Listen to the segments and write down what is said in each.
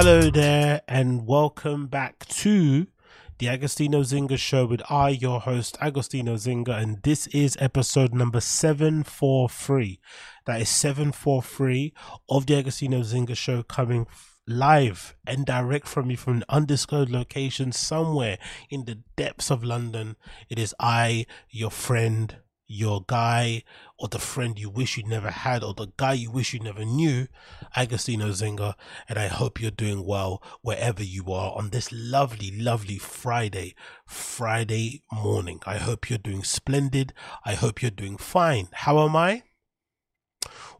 Hello there, and welcome back to the Agostinho Zinga Show with I, your host, Agostinho Zinga, and this is episode number 743. That is 743 of the Agostinho Zinga Show coming live and direct from me from an undisclosed location somewhere in the depths of London. It is I, your friend, your guy or the friend you wish you never had or the guy you wish you never knew, Agostinho Zinga, and I hope you're doing well wherever you are on this lovely, lovely Friday, Friday morning. I hope you're doing splendid. I hope you're doing fine. How am I?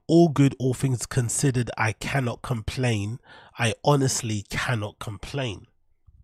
All good, all things considered, I cannot complain. I honestly cannot complain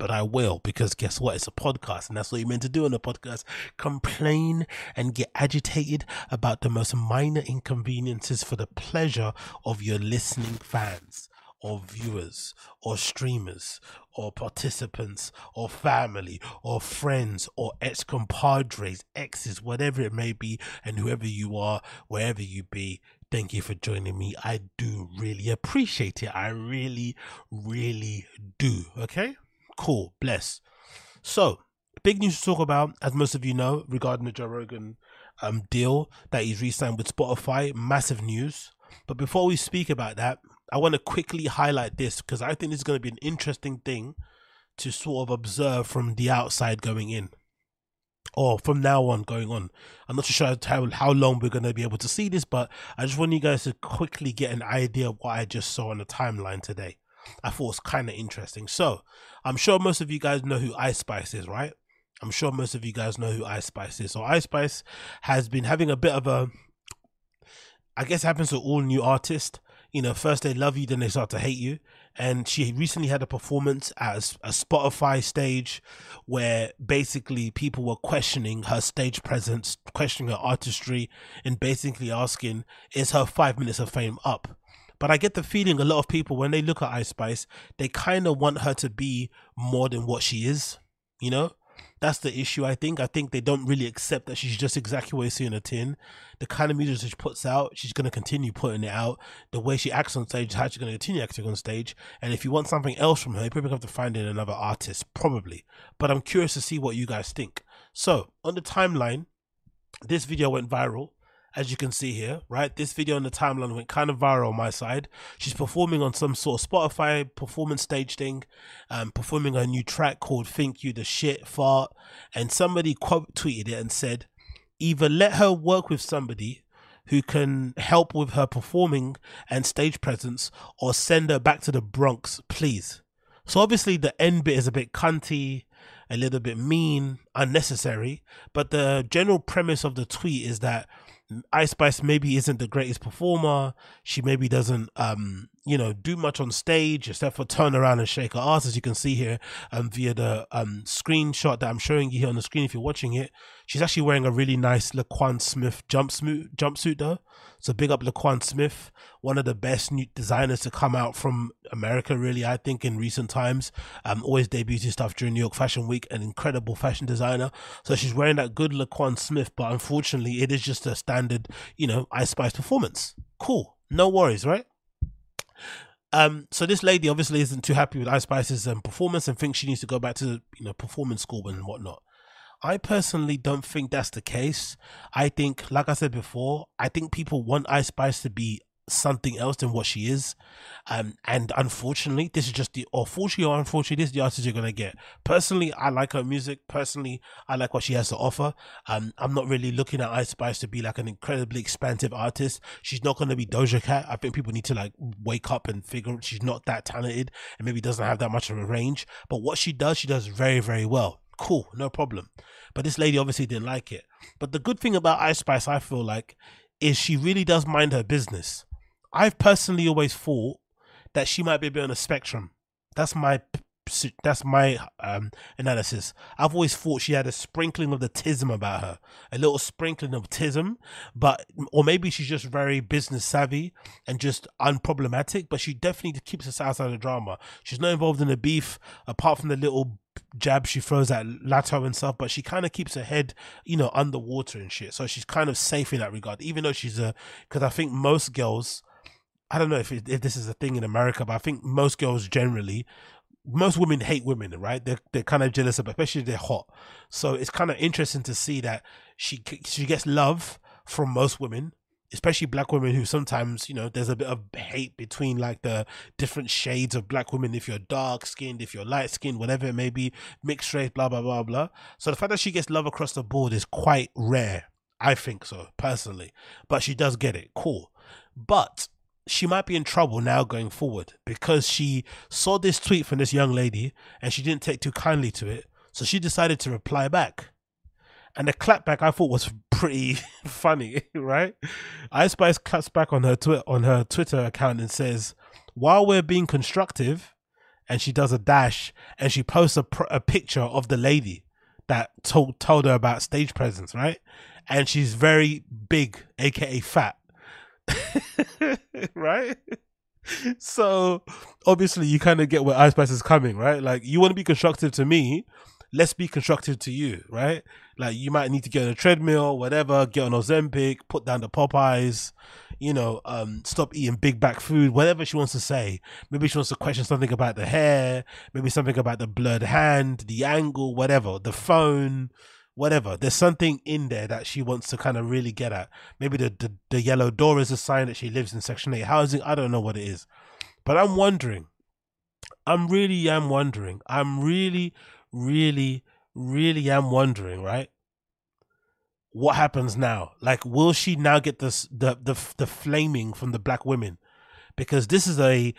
but I will because guess what? It's a podcast, and that's what you're meant to do on a podcast complain and get agitated about the most minor inconveniences for the pleasure of your listening fans. Or viewers, or streamers, or participants, or family, or friends, or ex compadres, exes, whatever it may be, and whoever you are, wherever you be, thank you for joining me. I do really appreciate it. I really, really do. Okay? Cool, bless. So, big news to talk about, as most of you know, regarding the Joe Rogan um, deal that he's re-signed with Spotify. Massive news. But before we speak about that, I want to quickly highlight this because I think this is going to be an interesting thing to sort of observe from the outside going in. Or from now on going on. I'm not sure how, how long we're going to be able to see this, but I just want you guys to quickly get an idea of what I just saw on the timeline today. I thought was kind of interesting. So I'm sure most of you guys know who Ice Spice is, right? I'm sure most of you guys know who Ice Spice is. So Ice Spice has been having a bit of a, I guess, happens to all new artists. You know, first they love you, then they start to hate you. And she recently had a performance at a, a Spotify stage where basically people were questioning her stage presence, questioning her artistry, and basically asking, "Is her five minutes of fame up?" But I get the feeling a lot of people, when they look at Ice Spice, they kind of want her to be more than what she is. You know, that's the issue. I think. I think they don't really accept that she's just exactly what you see in a tin. The kind of music she puts out, she's to continue putting it out. The way she acts on stage, how she's to continue acting on stage. And if you want something else from her, you probably have to find in another artist, probably. But I'm curious to see what you guys think. So on the timeline, this video went viral as you can see here, right? This video on the timeline went kind of viral on my side. She's performing on some sort of Spotify performance stage thing, um, performing a new track called Think You the Shit Fart. And somebody quote tweeted it and said, either let her work with somebody who can help with her performing and stage presence or send her back to the Bronx, please. So obviously the end bit is a bit cunty, a little bit mean, unnecessary, but the general premise of the tweet is that Ice Spice maybe isn't the greatest performer. She maybe doesn't, um, you know, do much on stage except for turn around and shake her ass, as you can see here um, via the um, screenshot that I'm showing you here on the screen. If you're watching it, she's actually wearing a really nice Laquan Smith jumpsuit. Jumpsuit though, so big up Laquan Smith, one of the best new designers to come out from America. Really, I think in recent times. Um, always debuted stuff during New York Fashion Week. An incredible fashion designer. So she's wearing that good Laquan Smith, but unfortunately, it is just a standard, you know, Ice Spice performance. Cool, no worries, right? Um, so this lady obviously isn't too happy with Ice Spice's um, performance and thinks she needs to go back to you know performance school and whatnot. I personally don't think that's the case. I think, like I said before, I think people want Ice Spice to be something else than what she is. Um, and unfortunately, this is just the, or fortunately or unfortunately, this is the artist you're gonna get. Personally, I like her music. Personally, I like what she has to offer. Um, I'm not really looking at Ice Spice to be like an incredibly expansive artist. She's not gonna be Doja Cat. I think people need to like wake up and figure she's not that talented and maybe doesn't have that much of a range. But what she does, she does very, very well. Cool, no problem. But this lady obviously didn't like it. But the good thing about Ice Spice, I feel like, is she really does mind her business. I've personally always thought that she might be a bit on a spectrum. That's my that's my um, analysis. I've always thought she had a sprinkling of the tism about her, a little sprinkling of tism, but or maybe she's just very business savvy and just unproblematic. But she definitely keeps us outside of the drama. She's not involved in the beef apart from the little jab she throws at Latto and stuff, but she kind of keeps her head, you know, underwater and shit. So she's kind of safe in that regard, even though she's a because I think most girls I don't know if it, if this is a thing in America, but I think most girls generally, most women hate women, right? They're they're kind of jealous of, especially if they're hot. So it's kind of interesting to see that she she gets love from most women, especially black women who sometimes you know there's a bit of hate between like the different shades of black women. If you're dark skinned, if you're light skinned, whatever it may be, mixed race, blah blah blah blah. So the fact that she gets love across the board is quite rare. I think so personally, but she does get it. Cool, but she might be in trouble now going forward because she saw this tweet from this young lady and she didn't take too kindly to it. So she decided to reply back. And the clapback I thought was pretty funny, right? Ice Spice claps back on her twi- on her Twitter account and says, "While we're being constructive," and she does a dash and she posts a, pr- a picture of the lady that told told her about stage presence, right? And she's very big, aka fat right? So obviously you kind of get where Ice Spice is coming, right? Like you want to be constructive to me, let's be constructive to you, right? Like you might need to get on a treadmill, whatever, get on Ozempic, put down the Popeyes, you know, um, stop eating big back food, whatever she wants to say. Maybe she wants to question something about the hair, maybe something about the blurred hand, the angle, whatever, the phone, whatever. There's something in there that she wants to kind of really get at. Maybe the, the, the yellow door is a sign that she lives in Section 8 housing. I don't know what it is. But I'm wondering. I'm really am wondering. I'm really, really, really am wondering, right? What happens now? Like, will she now get this the the the flaming from the black women? Because this is a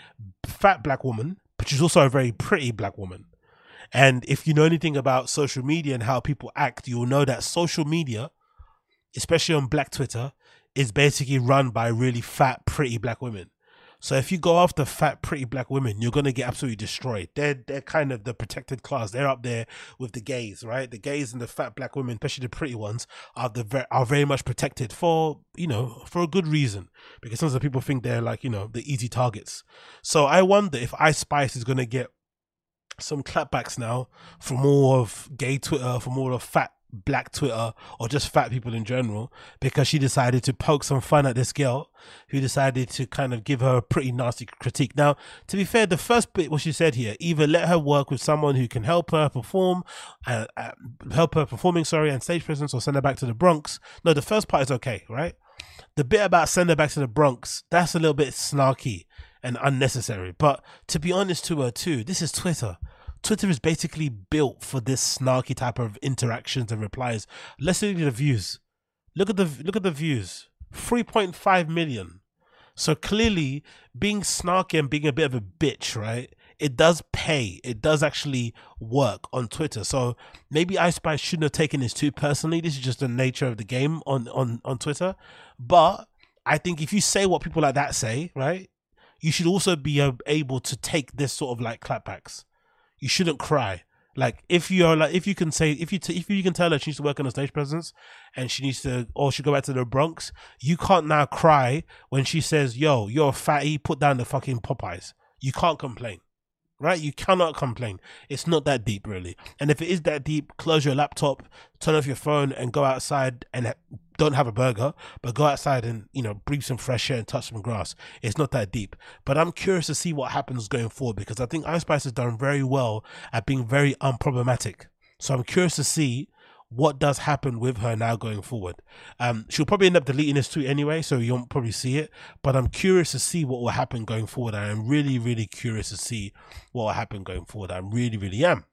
fat black woman, but she's also a very pretty black woman. And if you know anything about social media and how people act, you'll know that social media, especially on black Twitter, is basically run by really fat, pretty black women. So if you go after fat, pretty black women, you're gonna get absolutely destroyed. They're they're kind of the protected class. They're up there with the gays, right? The gays and the fat black women, especially the pretty ones, are the are very much protected for you know for a good reason because sometimes the people think they're like you know the easy targets. So I wonder if Ice Spice is gonna get some clapbacks now from all of gay Twitter, from all of fat black Twitter, or just fat people in general, because she decided to poke some fun at this girl who decided to kind of give her a pretty nasty critique. Now, to be fair, the first bit what she said here, either let her work with someone who can help her perform, uh, uh, help her performing, sorry, and stage presence, or send her back to the Bronx. No, the first part is okay, right? The bit about send her back to the Bronx, that's a little bit snarky and unnecessary. But to be honest to her too, this is Twitter. Twitter is basically built for this snarky type of interactions and replies. Let's look at the views. Look at the look at the views. 3.5 million. So clearly being snarky and being a bit of a bitch, right? It does pay. It does actually work on Twitter. So maybe Ice Spice shouldn't have taken this too personally. This is just the nature of the game on on on Twitter. But I think if you say what people like that say, right? You should also be uh, able to take this sort of like clapbacks. You shouldn't cry. Like if you're like if you can say if you t- if you can tell her she needs to work on a stage presence and she needs to or she go back to the Bronx, you can't now cry when she says, "Yo, you're a fatty. Put down the fucking Popeyes." You can't complain right? You cannot complain. It's not that deep, really. And if it is that deep, close your laptop, turn off your phone, and go outside and don't have a burger, but go outside and you know breathe some fresh air and touch some grass. It's not that deep. But I'm curious to see what happens going forward because I think Ice Spice has done very well at being very unproblematic. So I'm curious to see what does happen with her now going forward. Um, she'll probably end up deleting this tweet anyway, so you won't probably see it. But I'm curious to see what will happen going forward. I am really, really curious to see what will happen going forward. I really, really am.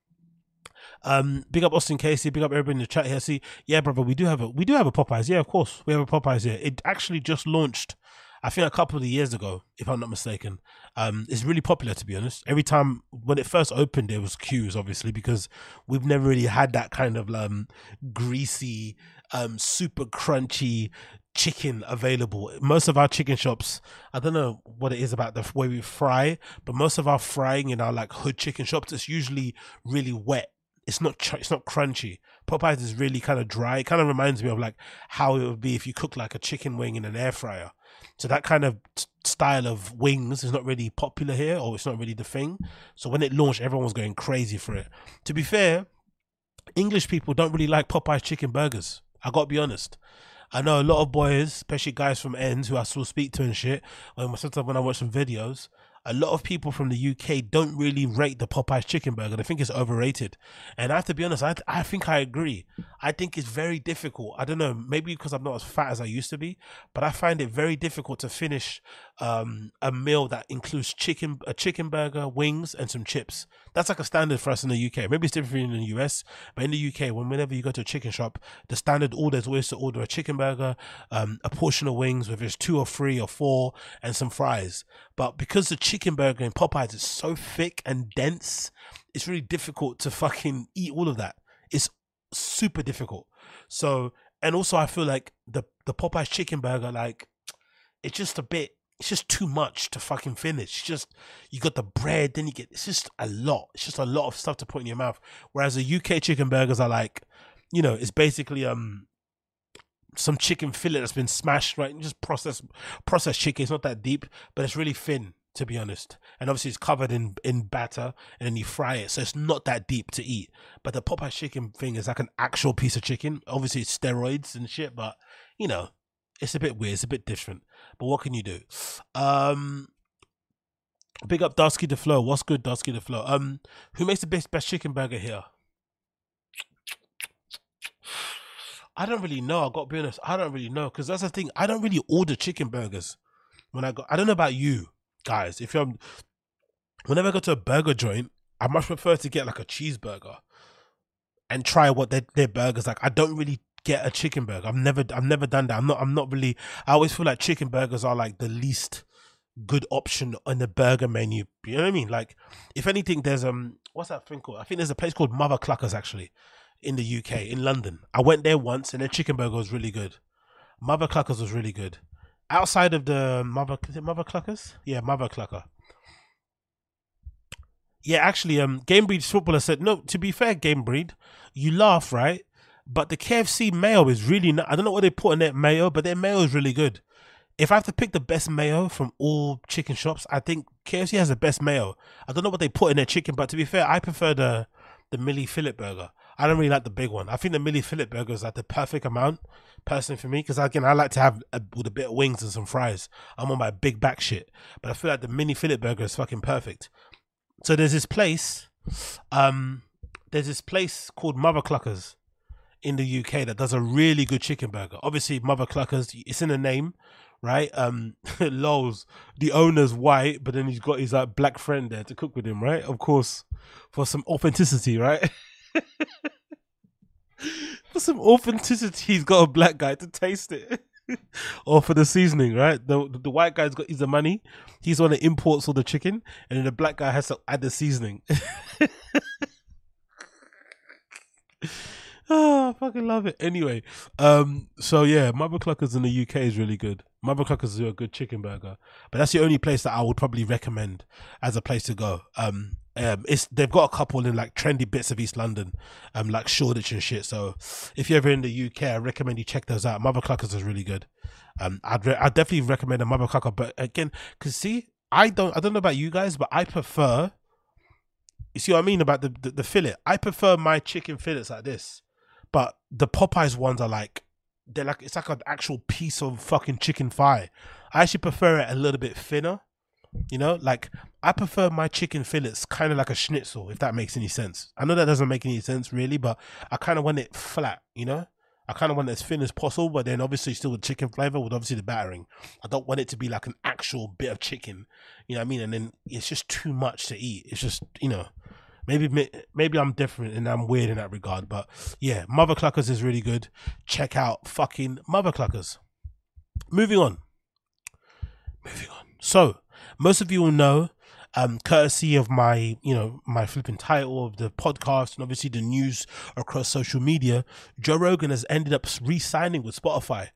Um, big up Austin Casey, big up everybody in the chat here. See, yeah, brother, we do have a we do have a Popeyes. Yeah, of course, we have a Popeyes here. It actually just launched I think a couple of years ago, if I'm not mistaken. Um, it's really popular to be honest. Every time when it first opened, there was queues, obviously, because we've never really had that kind of um greasy, um, super crunchy chicken available. Most of our chicken shops, I don't know what it is about the way we fry, but most of our frying in our like hood chicken shops, it's usually really wet it's not it's not crunchy. Popeyes is really kind of dry. It kind of reminds me of like how it would be if you cook like a chicken wing in an air fryer. So that kind of t- style of wings is not really popular here, or it's not really the thing. So when it launched, everyone was going crazy for it. To be fair, English people don't really like Popeyes chicken burgers. I got to be honest. I know a lot of boys, especially guys from ends who I still speak to and shit. Um, sometimes when I watch some videos, a lot of people from the UK don't really rate the Popeyes chicken burger. They think it's overrated. And I have to be honest, I, I think I agree. I think it's very difficult. I don't know, maybe because I'm not as fat as I used to be, but I find it very difficult to finish um, a meal that includes chicken, a chicken burger, wings, and some chips. That's like a standard for us in the UK. Maybe it's different in the US, but in the UK, when whenever you go to a chicken shop, the standard order is always to order a chicken burger, um, a portion of wings, whether it's two or three or four, and some fries. But because the chicken burger in Popeyes is so thick and dense, it's really difficult to fucking eat all of that. It's super difficult. So, and also I feel like the the Popeyes chicken burger, like, it's just a bit. It's just too much to fucking finish. It's just you got the bread, then you get. It's just a lot. It's just a lot of stuff to put in your mouth. Whereas the UK chicken burgers are like, you know, it's basically um some chicken fillet that's been smashed, right? and Just processed processed chicken. It's not that deep, but it's really thin, to be honest. And obviously it's covered in in batter and then you fry it. So it's not that deep to eat. But the Popeye chicken thing is like an actual piece of chicken. Obviously it's steroids and shit, but you know, it's a bit weird, it's a bit different. But what can you do? Um Big up Dusky the Flow. What's good, Dusky the Flow? Um, who makes the best best chicken burger here? I don't really know. I got to be honest. I don't really know because that's the thing. I don't really order chicken burgers when I go. I don't know about you guys. If you're, whenever I go to a burger joint, I much prefer to get like a cheeseburger and try what their their burgers like. I don't really get a chicken burger. I've never I've never done that. I'm not I'm not really. I always feel like chicken burgers are like the least good option on the burger menu. You know what I mean? Like, if anything, there's um, what's that thing called? I think there's a place called Mother Cluckers actually in the UK, in London. I went there once and their chicken burger was really good. Mother Cluckers was really good. Outside of the Mother, Mother Cluckers? Yeah, Mother Clucker. Yeah, actually, um, Game Breed footballer said, no, to be fair, Game Breed, you laugh, right? But the KFC mayo is really, not, I don't know what they put in their mayo, but their mayo is really good. If I have to pick the best mayo from all chicken shops, I think KFC has the best mayo. I don't know what they put in their chicken, but to be fair, I prefer the the Mini Fillet burger. I don't really like the big one. I think the Mini Fillet burger is like the perfect amount, personally for me, because again I like to have a, with a bit of wings and some fries. I'm on my big back shit, but I feel like the mini fillet burger is fucking perfect. So there's this place, um, there's this place called Mother Cluckers in the UK that does a really good chicken burger. Obviously, Mother Cluckers, it's in the name, right? Um, Lols, the owner's white, but then he's got his like black friend there to cook with him, right? Of course, for some authenticity, right? for some authenticity, he's got a black guy to taste it. or for the seasoning, right? The the white guy's got he's the money. He's the one that imports all the chicken, and then the black guy has to add the seasoning. Oh, I fucking love it. Anyway, um, so yeah, Mother Cluckers in the UK is really good. Mother Cluckers do a good chicken burger, but that's the only place that I would probably recommend as a place to go. Um, um, it's they've got a couple in like trendy bits of East London, um, like Shoreditch and shit. So if you're ever in the UK, I recommend you check those out. Mother Cluckers is really good. Um, I'd re- I'd definitely recommend a Mother Clucker, but again, cause see, I don't I don't know about you guys, but I prefer. You see what I mean about the, the, the fillet? I prefer my chicken fillets like this, but the Popeyes ones are like they're like it's like an actual piece of fucking chicken thigh. I actually prefer it a little bit thinner. You know, like I prefer my chicken fillets kind of like a schnitzel, if that makes any sense. I know that doesn't make any sense really, but I kind of want it flat, you know? I kind of want it as thin as possible, but then obviously still with chicken flavor with obviously the battering. I don't want it to be like an actual bit of chicken, you know what I mean? And then it's just too much to eat. It's just, you know, maybe maybe I'm different and I'm weird in that regard, but yeah, Mother Cluckers is really good. Check out fucking Mother Cluckers. Moving on. Moving on. So, most of you will know um, courtesy of my, you know, my flipping title of the podcast and obviously the news across social media, Joe Rogan has ended up re-signing with Spotify.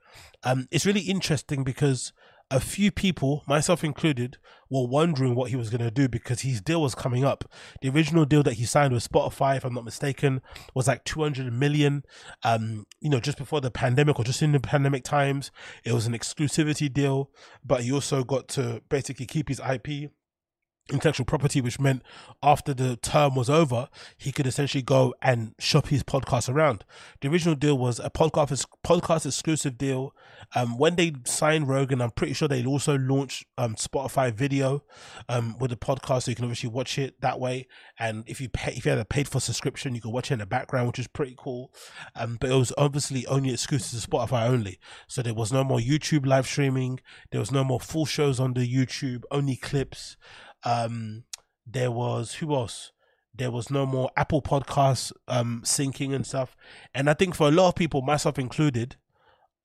Um, it's really interesting because a few people, myself included, were wondering what he was going to do because his deal was coming up. The original deal that he signed with Spotify, if I'm not mistaken, was like 200 million. Um, you know, just before the pandemic or just in the pandemic times, it was an exclusivity deal, but he also got to basically keep his IP intellectual property, which meant after the term was over, he could essentially go and shop his podcast around. The original deal was a podcast podcast exclusive deal. Um, when they signed Rogan, I'm pretty sure they also launched um, Spotify video um, with the podcast, so you can obviously watch it that way. And if you pay, if you had a paid for subscription, you could watch it in the background, which is pretty cool. Um, but it was obviously only exclusive to Spotify only, so there was no more YouTube live streaming. There was no more full shows on the YouTube, only clips. Um, there was who else? There was no more Apple Podcasts um, syncing and stuff. And I think for a lot of people, myself included,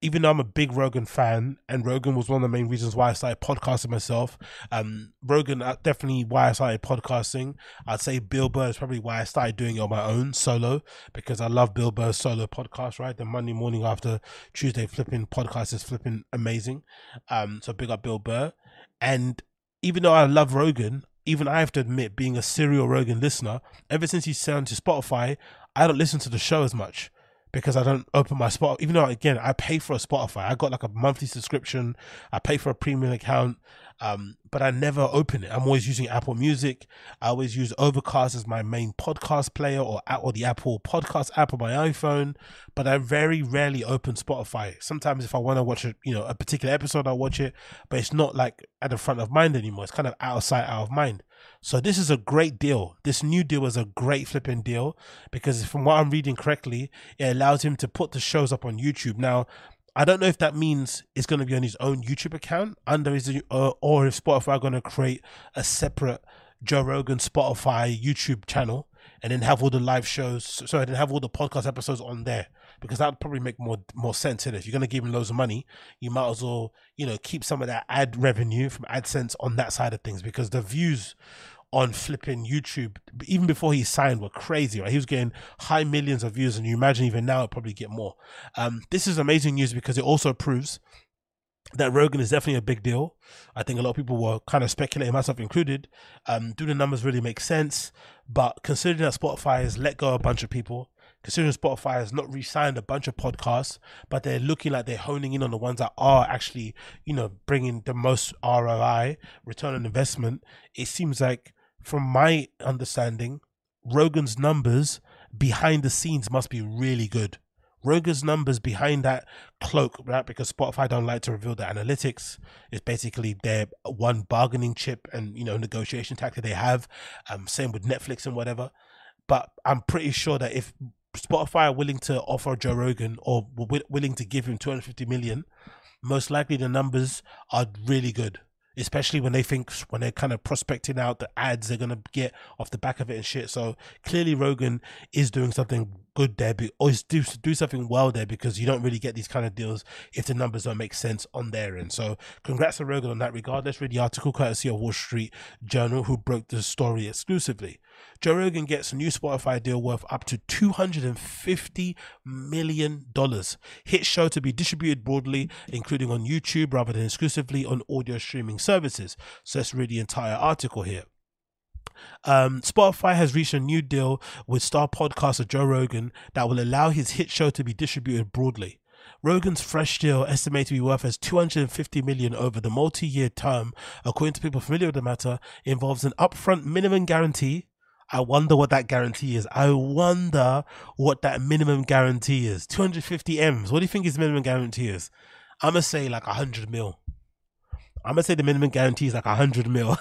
even though I'm a big Rogan fan, and Rogan was one of the main reasons why I started podcasting myself. Um, Rogan uh, definitely why I started podcasting. I'd say Bill Burr is probably why I started doing it on my own solo because I love Bill Burr's solo podcast. Right, the Monday morning after Tuesday flipping podcast is flipping amazing. Um, so big up Bill Burr, and even though I love Rogan, even I have to admit, being a serial Rogan listener, ever since he signed to Spotify, I don't listen to the show as much because I don't open my spot. Even though again, I pay for a Spotify, I got like a monthly subscription. I pay for a premium account, um, but I never open it. I'm always using Apple Music. I always use Overcast as my main podcast player, or or the Apple Podcast app on my iPhone. But I very rarely open Spotify. Sometimes if I want to watch a you know a particular episode, I watch it, but it's not like at the front of mind anymore. It's kind of out of sight, out of mind. So this is a great deal. This new deal is a great flipping deal because from what I'm reading correctly, it allows him to put the shows up on YouTube. Now, I don't know if that means it's going to be on his own YouTube account under his, uh, or if Spotify are going to create a separate Joe Rogan Spotify YouTube channel and then have all the live shows. Sorry, then have all the podcast episodes on there because that would probably make more more sense. In it, if you're going to give him loads of money, you might as well you know keep some of that ad revenue from AdSense on that side of things because the views on flipping YouTube, even before he signed, were crazy, right? He was getting high millions of views, and you imagine even now, it'll probably get more. Um, this is amazing news because it also proves that Rogan is definitely a big deal. I think a lot of people were kind of speculating, myself included. Um, do the numbers really make sense? But considering that Spotify has let go a bunch of people, considering Spotify has not re-signed a bunch of podcasts, but they're looking like they're honing in on the ones that are actually, you know, bringing the most ROI, return on investment. It seems like from my understanding, Rogan's numbers behind the scenes must be really good. Rogan's numbers behind that cloak, right? Because Spotify don't like to reveal the analytics. It's basically their one bargaining chip and you know negotiation tactic they have. Um, same with Netflix and whatever. But I'm pretty sure that if Spotify are willing to offer Joe Rogan or willing to give him 250 million, most likely the numbers are really good especially when they think when they're kind of prospecting out the ads they're gonna get off the back of it and shit. So clearly Rogan is doing something good there, or is do do something well there because you don't really get these kind of deals if the numbers don't make sense on their end. So congrats to Rogan on that regard. Let's read the article courtesy of Wall Street Journal, who broke the story exclusively. Joe Rogan gets a new Spotify deal worth up to $250 million. Hit show to be distributed broadly, including on YouTube rather than exclusively on audio streaming services. So let's read the entire article here. Um, Spotify has reached a new deal with star podcaster Joe Rogan that will allow his hit show to be distributed broadly. Rogan's fresh deal, estimated to be worth as 250 million over the multi-year term, according to people familiar with the matter, involves an upfront minimum guarantee. I wonder what that guarantee is. I wonder what that minimum guarantee is. 250 M's. What do you think his minimum guarantee is? I'm gonna say like 100 mil. I'm gonna say the minimum guarantee is like a hundred mil,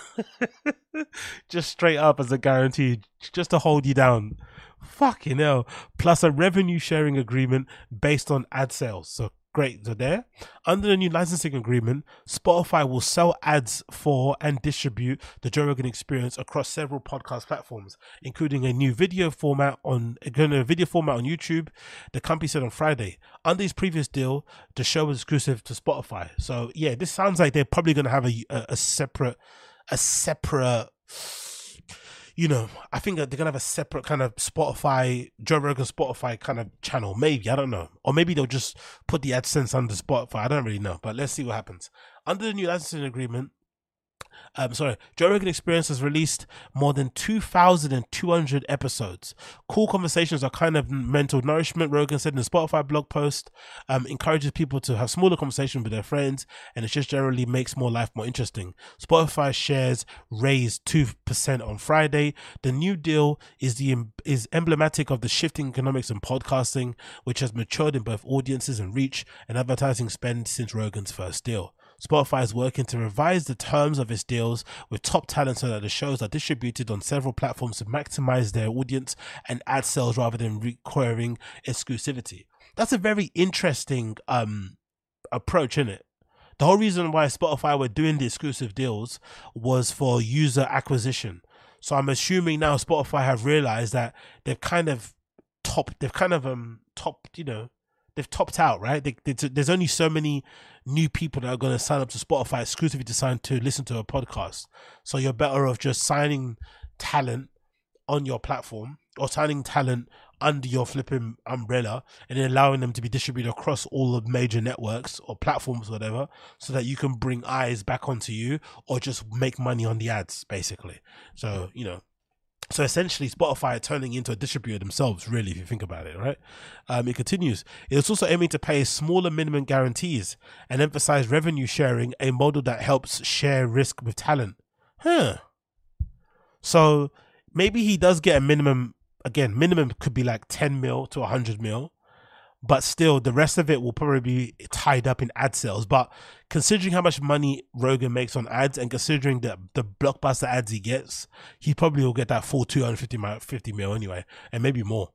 just straight up as a guarantee, just to hold you down. Fucking hell. Plus a revenue sharing agreement based on ad sales. So great. So there, under the new licensing agreement, Spotify will sell ads for and distribute the Joe Rogan Experience across several podcast platforms, including a new video format on a video format on YouTube. The company said on Friday. Under his previous deal, the show was exclusive to Spotify. So yeah, this sounds like they're probably going to have a, a, a separate a separate you know, I think they're gonna have a separate kind of Spotify, Joe Rogan Spotify kind of channel. Maybe I don't know, or maybe they'll just put the AdSense under Spotify. I don't really know, but let's see what happens. Under the new licensing agreement, um, sorry, Joe Rogan Experience has released more than 2,200 episodes. Cool conversations are kind of mental nourishment, Rogan said in a Spotify blog post. Um, encourages people to have smaller conversations with their friends, and it just generally makes more life more interesting. Spotify shares raised 2% on Friday. The new deal is the is emblematic of the shifting economics in podcasting, which has matured in both audiences and reach and advertising spend since Rogan's first deal. Spotify is working to revise the terms of its deals with top talent so that the shows are distributed on several platforms to maximize their audience and ad sales rather than requiring exclusivity. That's a very interesting um, approach, isn't it? The whole reason why Spotify were doing the exclusive deals was for user acquisition. So I'm assuming now Spotify have realized that they've kind of topped, they've kind of um top, you know, they've topped out, right? They, they, there's only so many new people that are going to sign up to Spotify exclusively to sign to listen to a podcast. So you're better off just signing talent on your platform or signing talent under your flipping umbrella and then allowing them to be distributed across all the major networks or platforms, whatever, so that you can bring eyes back onto you or just make money on the ads, basically. So, you know, so essentially, Spotify are turning into a distributor themselves, really, if you think about it, right? Um, it continues. It's also aiming to pay smaller minimum guarantees and emphasize revenue sharing, a model that helps share risk with talent. Huh. So maybe he does get a minimum, again, minimum could be like 10 mil to 100 mil but still the rest of it will probably be tied up in ad sales. But considering how much money rogan makes on ads and considering the the blockbuster ads he gets he probably will get that full 250 mil, 50 mil anyway and maybe more.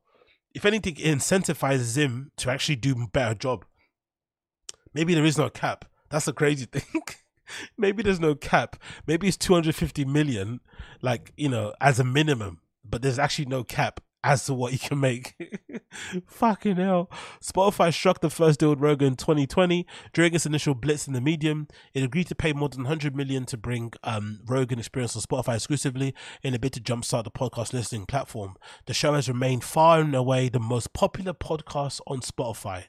If anything it incentivizes him to actually do a better job. Maybe there is no cap. That's a crazy thing. Maybe there's no cap. Maybe it's 250 million like you know as a minimum but there's actually no cap as to what you can make. Fucking hell. Spotify struck the first deal with Rogan in 2020. During its initial blitz in the medium, it agreed to pay more than 100 million to bring um, Rogan experience on Spotify exclusively in a bid to jumpstart the podcast listening platform. The show has remained far and away the most popular podcast on Spotify.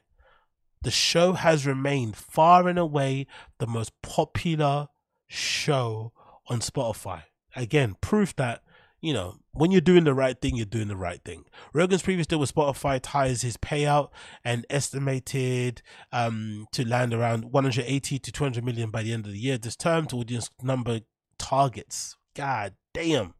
The show has remained far and away the most popular show on Spotify. Again, proof that you know, when you're doing the right thing, you're doing the right thing. Rogan's previous deal with Spotify ties his payout and estimated um, to land around 180 to 200 million by the end of the year. This term to audience number targets. God damn.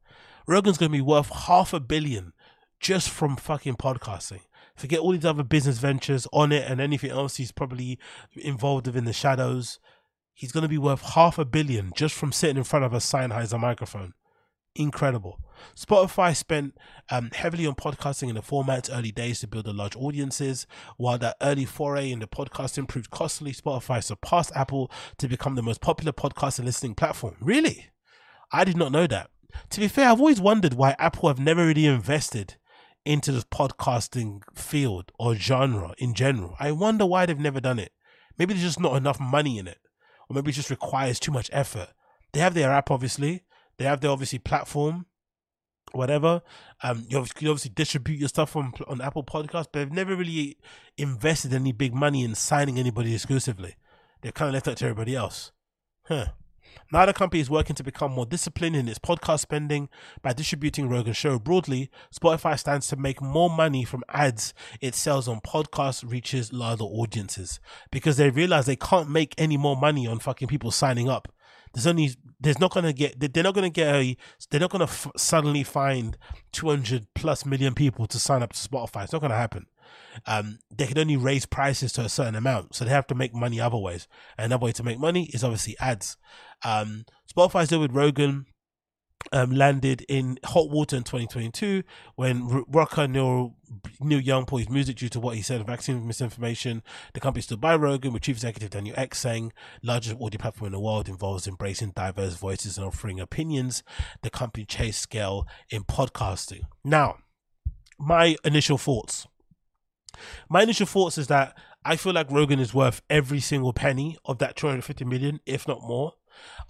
Rogan's going to be worth half a billion just from fucking podcasting. Forget all these other business ventures on it and anything else he's probably involved with in the shadows. He's going to be worth half a billion just from sitting in front of a Sennheiser microphone incredible. Spotify spent um, heavily on podcasting in the format's early days to build a large audiences. While that early foray in the podcasting proved costly, Spotify surpassed Apple to become the most popular podcast and listening platform. Really? I did not know that. To be fair, I've always wondered why Apple have never really invested into the podcasting field or genre in general. I wonder why they've never done it. Maybe there's just not enough money in it, or maybe it just requires too much effort. They have their app, obviously, they have their obviously platform, whatever. Um, you obviously, you obviously distribute your stuff on on Apple Podcasts, but they've never really invested any big money in signing anybody exclusively. They've kind of left that to everybody else. Huh. Now the company is working to become more disciplined in its podcast spending by distributing Rogan's show broadly. Spotify stands to make more money from ads it sells on podcasts reaches larger audiences because they realize they can't make any more money on fucking people signing up there's only there's not gonna get they're not gonna get a they're not gonna f- suddenly find 200 plus million people to sign up to Spotify. It's not gonna happen. um, they can only raise prices to a certain amount, so they have to make money other ways. And another way to make money is obviously ads. Um, Spotify's deal with Rogan um, landed in hot water in 2022 when R- rocker Neil, Neil Young pulled music due to what he said vaccine misinformation. The company stood by Rogan with chief executive Daniel Ek saying, largest audio platform in the world involves embracing diverse voices and offering opinions. The company chased scale in podcasting. Now, my initial thoughts. My initial thoughts is that I feel like Rogan is worth every single penny of that 250 million, if not more.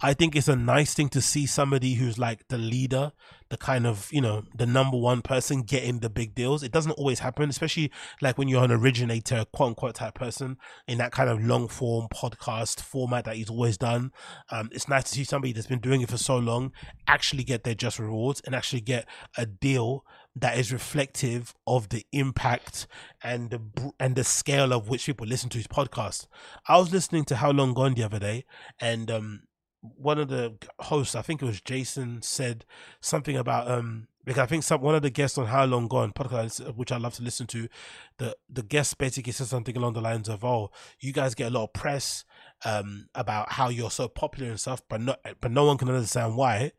I think it's a nice thing to see somebody who's like the leader, the kind of, you know, the number one person getting the big deals. It doesn't always happen, especially like when you're an originator, quote unquote type person in that kind of long form podcast format that he's always done. Um, it's nice to see somebody that's been doing it for so long actually get their just rewards and actually get a deal that is reflective of the impact and the and the scale of which people listen to his podcast. I was listening to How Long Gone the other day, and um, one of the hosts, I think it was Jason, said something about um because I think some one of the guests on How Long Gone podcast, which I love to listen to, the the guest basically said something along the lines of, "Oh, you guys get a lot of press um about how you're so popular and stuff, but not but no one can understand why."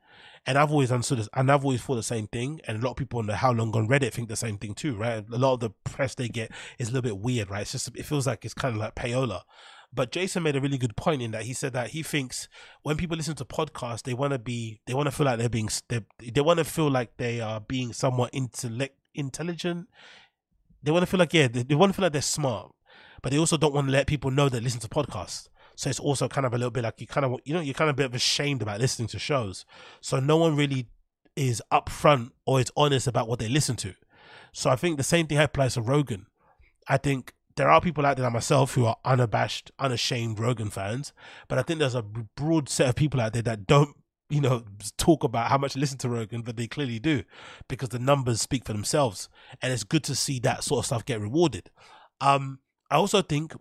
And I've always understood this, and I've always thought the same thing. And a lot of people on the How Long Gone Reddit think the same thing too, right? A lot of the press they get is a little bit weird, right? It's just it feels like it's kind of like payola. But Jason made a really good point in that he said that he thinks when people listen to podcasts, they want to be, they want to feel like they're being, they, they want to feel like they are being somewhat intellect, intelligent. They want to feel like, yeah, they, they want to feel like they're smart, but they also don't want to let people know they listen to podcasts. So it's also kind of a little bit like you kind of, you know, you're kind of a bit of ashamed about listening to shows. So no one really is upfront or is honest about what they listen to. So I think the same thing applies to Rogan. I think there are people out there like myself who are unabashed, unashamed Rogan fans, but I think there's a broad set of people out there that don't, you know, talk about how much they listen to Rogan, but they clearly do because the numbers speak for themselves, and it's good to see that sort of stuff get rewarded. Um, I also think,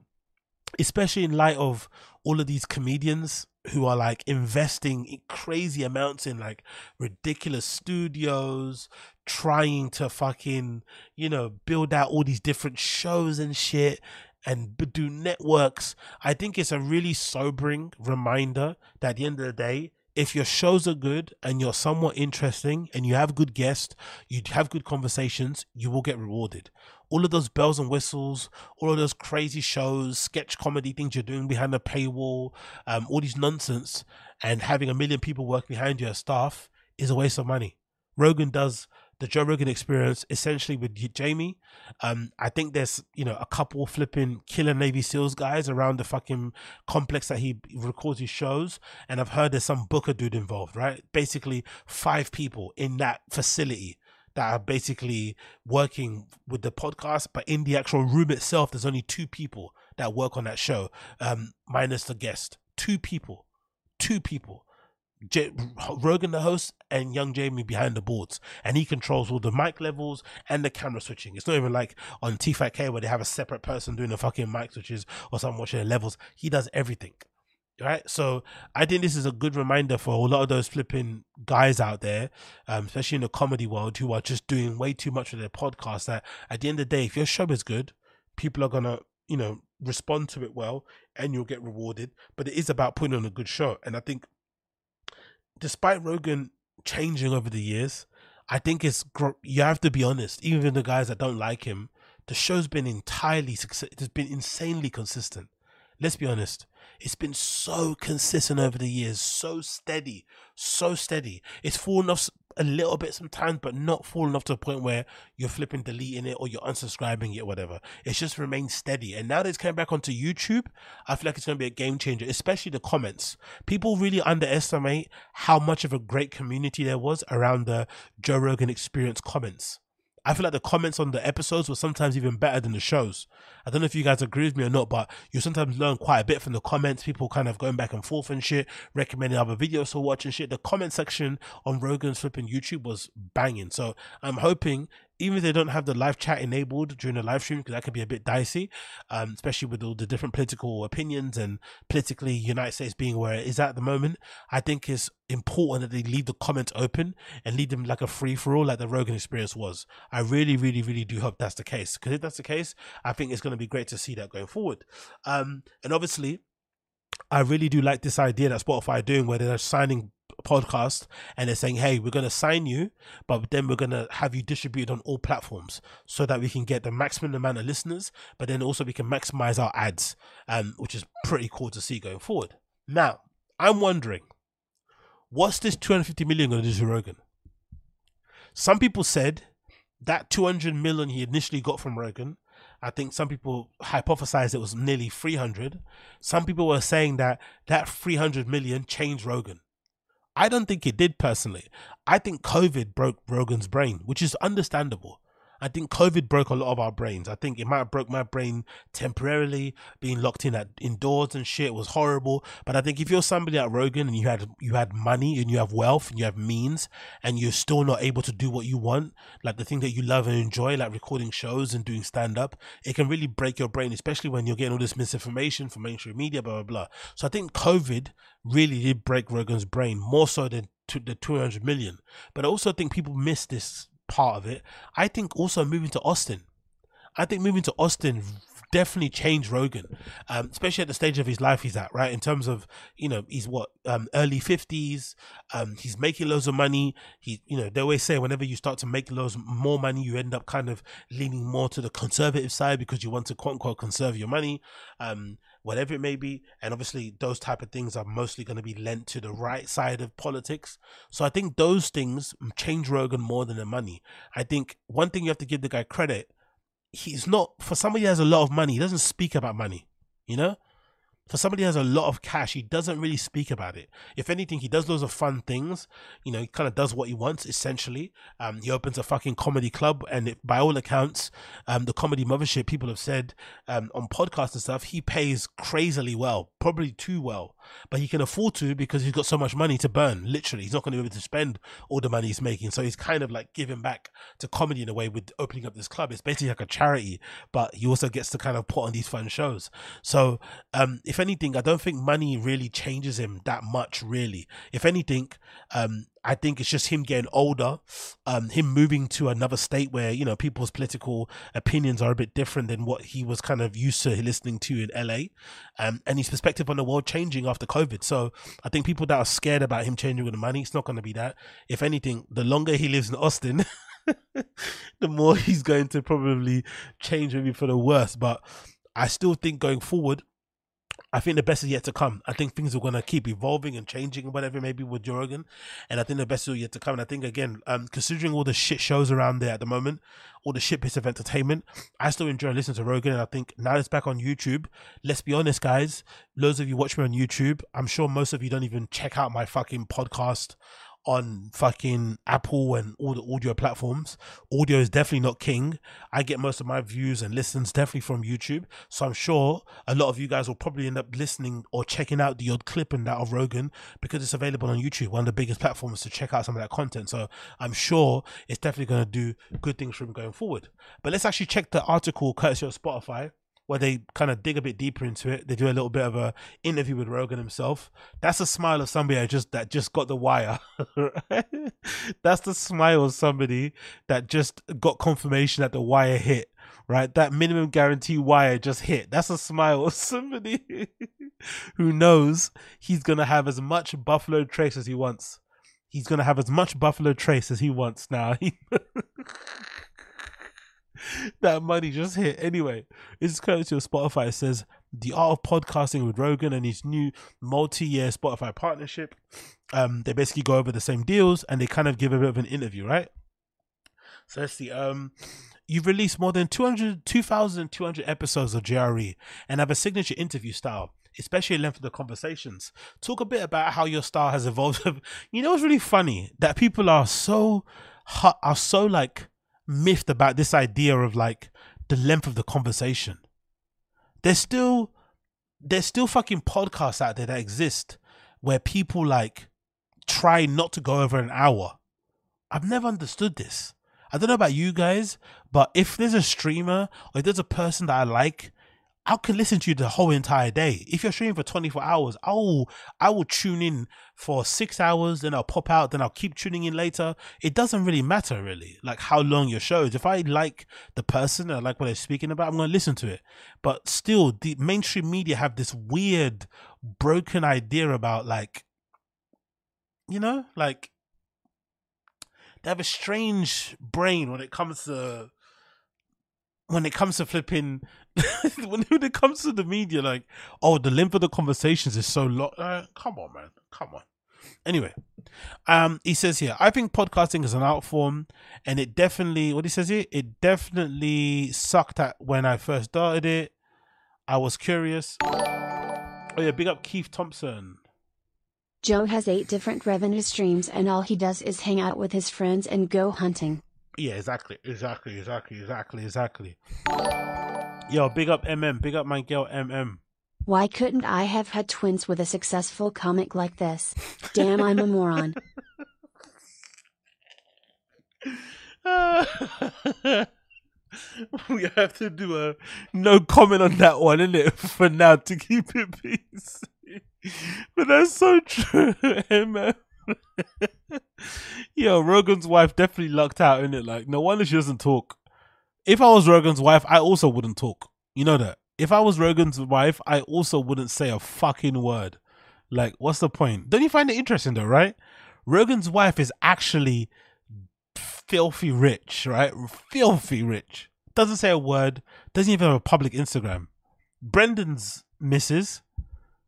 especially in light of all of these comedians who are like investing crazy amounts in like ridiculous studios, trying to fucking, you know, build out all these different shows and shit and do networks. I think it's a really sobering reminder that at the end of the day, if your shows are good and you're somewhat interesting and you have good guests, you have good conversations, you will get rewarded. All of those bells and whistles, all of those crazy shows, sketch comedy things you're doing behind the paywall, um, all these nonsense, and having a million people work behind your staff is a waste of money. Rogan does the Joe Rogan experience essentially with Jamie. Um, I think there's you know a couple flipping killer Navy SEALs guys around the fucking complex that he records his shows, and I've heard there's some Booker dude involved, right? Basically, five people in that facility that are basically working with the podcast, but in the actual room itself, there's only two people that work on that show, um, minus the guest. Two people, two people. J- Rogan, the host, and young Jamie behind the boards, and he controls all the mic levels and the camera switching. It's not even like on T5K where they have a separate person doing the fucking mic switches or someone watching the levels. He does everything, right? So I think this is a good reminder for a lot of those flipping guys out there, um, especially in the comedy world, who are just doing way too much with their podcast. That at the end of the day, if your show is good, people are gonna, you know, respond to it well, and you'll get rewarded. But it is about putting on a good show, and I think despite Rogan changing over the years, I think it's you have to be honest. Even the guys that don't like him, the show's been entirely success. It's been insanely consistent. Let's be honest. It's been so consistent over the years, so steady, so steady. It's fallen off a little bit sometimes, but not falling off to a point where you're flipping deleting it or you're unsubscribing it, whatever. It's just remained steady. And now that it's coming back onto YouTube, I feel like it's going to be a game changer, especially the comments. People really underestimate how much of a great community there was around the Joe Rogan Experience comments. I feel like the comments on the episodes were sometimes even better than the shows. I don't know if you guys agree with me or not, but you sometimes learn quite a bit from the comments. People kind of going back and forth and shit, recommending other videos to watch and shit. The comment section on Rogan's flipping YouTube was banging. So I'm hoping even if they don't have the live chat enabled during the live stream, because that can be a bit dicey, um, especially with all the different political opinions and politically United States being where it is at the moment. I think it's important that they leave the comments open and leave them like a free for all, like the Rogan experience was. I really, really, really do hope that's the case. Because if that's the case, I think it's going to be great to see that going forward. Um, and obviously, I really do like this idea that Spotify are doing where they're signing podcast and they're saying, hey, we're going to sign you, but then we're going to have you distributed on all platforms so that we can get the maximum amount of listeners, but then also we can maximize our ads, um, which is pretty cool to see going forward. Now, I'm wondering, what's this 250 million going to do to Rogan? Some people said that 200 million he initially got from Rogan I think some people hypothesized it was nearly 300. Some people were saying that that 300 million changed Rogan. I don't think it did personally. I think COVID broke Rogan's brain, which is understandable. I think COVID broke a lot of our brains. I think it might have broke my brain temporarily, being locked in at indoors and shit was horrible. But I think if you're somebody at Rogan and you had you had money and you have wealth and you have means and you're still not able to do what you want, like the thing that you love and enjoy, like recording shows and doing stand up, it can really break your brain, especially when you're getting all this misinformation from mainstream media, blah blah blah. So I think COVID really did break Rogan's brain more so than to the 200 million. But I also think people miss this part of it. I think also moving to Austin. I think moving to Austin definitely changed Rogan, um, especially at the stage of his life he's at, right? In terms of, you know, he's what, um, early 50s, um, he's making loads of money. He, you know, they always say whenever you start to make loads more money, you end up kind of leaning more to the conservative side because you want to quote unquote conserve your money. Um, whatever it may be. And obviously, those type of things are mostly going to be lent to the right side of politics. So I think those things change Rogan more than the money. I think one thing you have to give the guy credit, he's not, for somebody who has a lot of money, he doesn't speak about money, you know? For somebody who has a lot of cash, he doesn't really speak about it. If anything, he does loads of fun things. You know, he kind of does what he wants, essentially. Um, he opens a fucking comedy club, and it, by all accounts, um, the comedy mothership people have said um, on podcasts and stuff, he pays crazily well, probably too well, but he can afford to because he's got so much money to burn. Literally, he's not going to be able to spend all the money he's making, so he's kind of like giving back to comedy in a way with opening up this club. It's basically like a charity, but he also gets to kind of put on these fun shows. So, um, if anything, I don't think money really changes him that much. Really, if anything, um, I think it's just him getting older, um, him moving to another state where you know people's political opinions are a bit different than what he was kind of used to listening to in LA, um, and his perspective on the world changing after COVID. So I think people that are scared about him changing with the money, it's not going to be that. If anything, the longer he lives in Austin. the more he's going to probably change maybe for the worse but I still think going forward, I think the best is yet to come. I think things are going to keep evolving and changing and whatever, maybe with Rogan. And I think the best is yet to come. And I think, again, um, considering all the shit shows around there at the moment, all the shit bits of entertainment, I still enjoy listening to Rogan. And I think now it's back on YouTube. Let's be honest, guys. Loads of you watch me on YouTube. I'm sure most of you don't even check out my fucking podcast on fucking Apple and all the audio platforms. Audio is definitely not king. I get most of my views and listens definitely from YouTube. So I'm sure a lot of you guys will probably end up listening or checking out the odd clip and that of Rogan because it's available on YouTube, one of the biggest platforms to check out some of that content. So I'm sure it's definitely going to do good things for him going forward. But let's actually check the article courtesy of Spotify where they kind of dig a bit deeper into it. They do a little bit of a interview with Rogan himself. That's a smile of somebody just that just got the wire. That's the smile of somebody that just got confirmation that the wire hit. Right, that minimum guarantee wire just hit. That's a smile of somebody who knows he's gonna have as much Buffalo Trace as he wants. He's gonna have as much Buffalo Trace as he wants now. that money just hit. Anyway, is courtesy of Spotify. It says the art of podcasting with Rogan and his new multi-year Spotify partnership. Um, they basically go over the same deals and they kind of give a bit of an interview, right? So let's see. Um, you've released more than 200, 2,200 episodes of JRE and have a signature interview style, especially length of the conversations. Talk a bit about how your style has evolved. you know, it's really funny that people are so are so like miffed about this idea of like the length of the conversation. There's still there's still fucking podcasts out there that exist where people like try not to go over an hour. I've never understood this. I don't know about you guys, but if there's a streamer or if there's a person that I like, I can listen to you the whole entire day. If you're streaming for 24 hours, I will I will tune in for six hours, then I'll pop out, then I'll keep tuning in later. It doesn't really matter really, like how long your show is. If I like the person and I like what they're speaking about, I'm gonna listen to it. But still, the mainstream media have this weird, broken idea about like, you know, like they have a strange brain when it comes to when it comes to flipping when it comes to the media like oh the length of the conversations is so long uh, come on man come on anyway um he says here i think podcasting is an art form and it definitely what he says here it definitely sucked at when i first started it i was curious oh yeah big up keith thompson Joe has eight different revenue streams and all he does is hang out with his friends and go hunting. Yeah, exactly, exactly, exactly, exactly, exactly. Yo, big up MM, big up my girl MM. Why couldn't I have had twins with a successful comic like this? Damn, I'm a moron. we have to do a no comment on that one, innit? For now to keep it peace. but that's so true, man. Yo, Rogan's wife definitely lucked out, in it. Like, no wonder she doesn't talk. If I was Rogan's wife, I also wouldn't talk. You know that. If I was Rogan's wife, I also wouldn't say a fucking word. Like, what's the point? Don't you find it interesting though, right? Rogan's wife is actually filthy rich, right? Filthy rich. Doesn't say a word. Doesn't even have a public Instagram. Brendan's missus,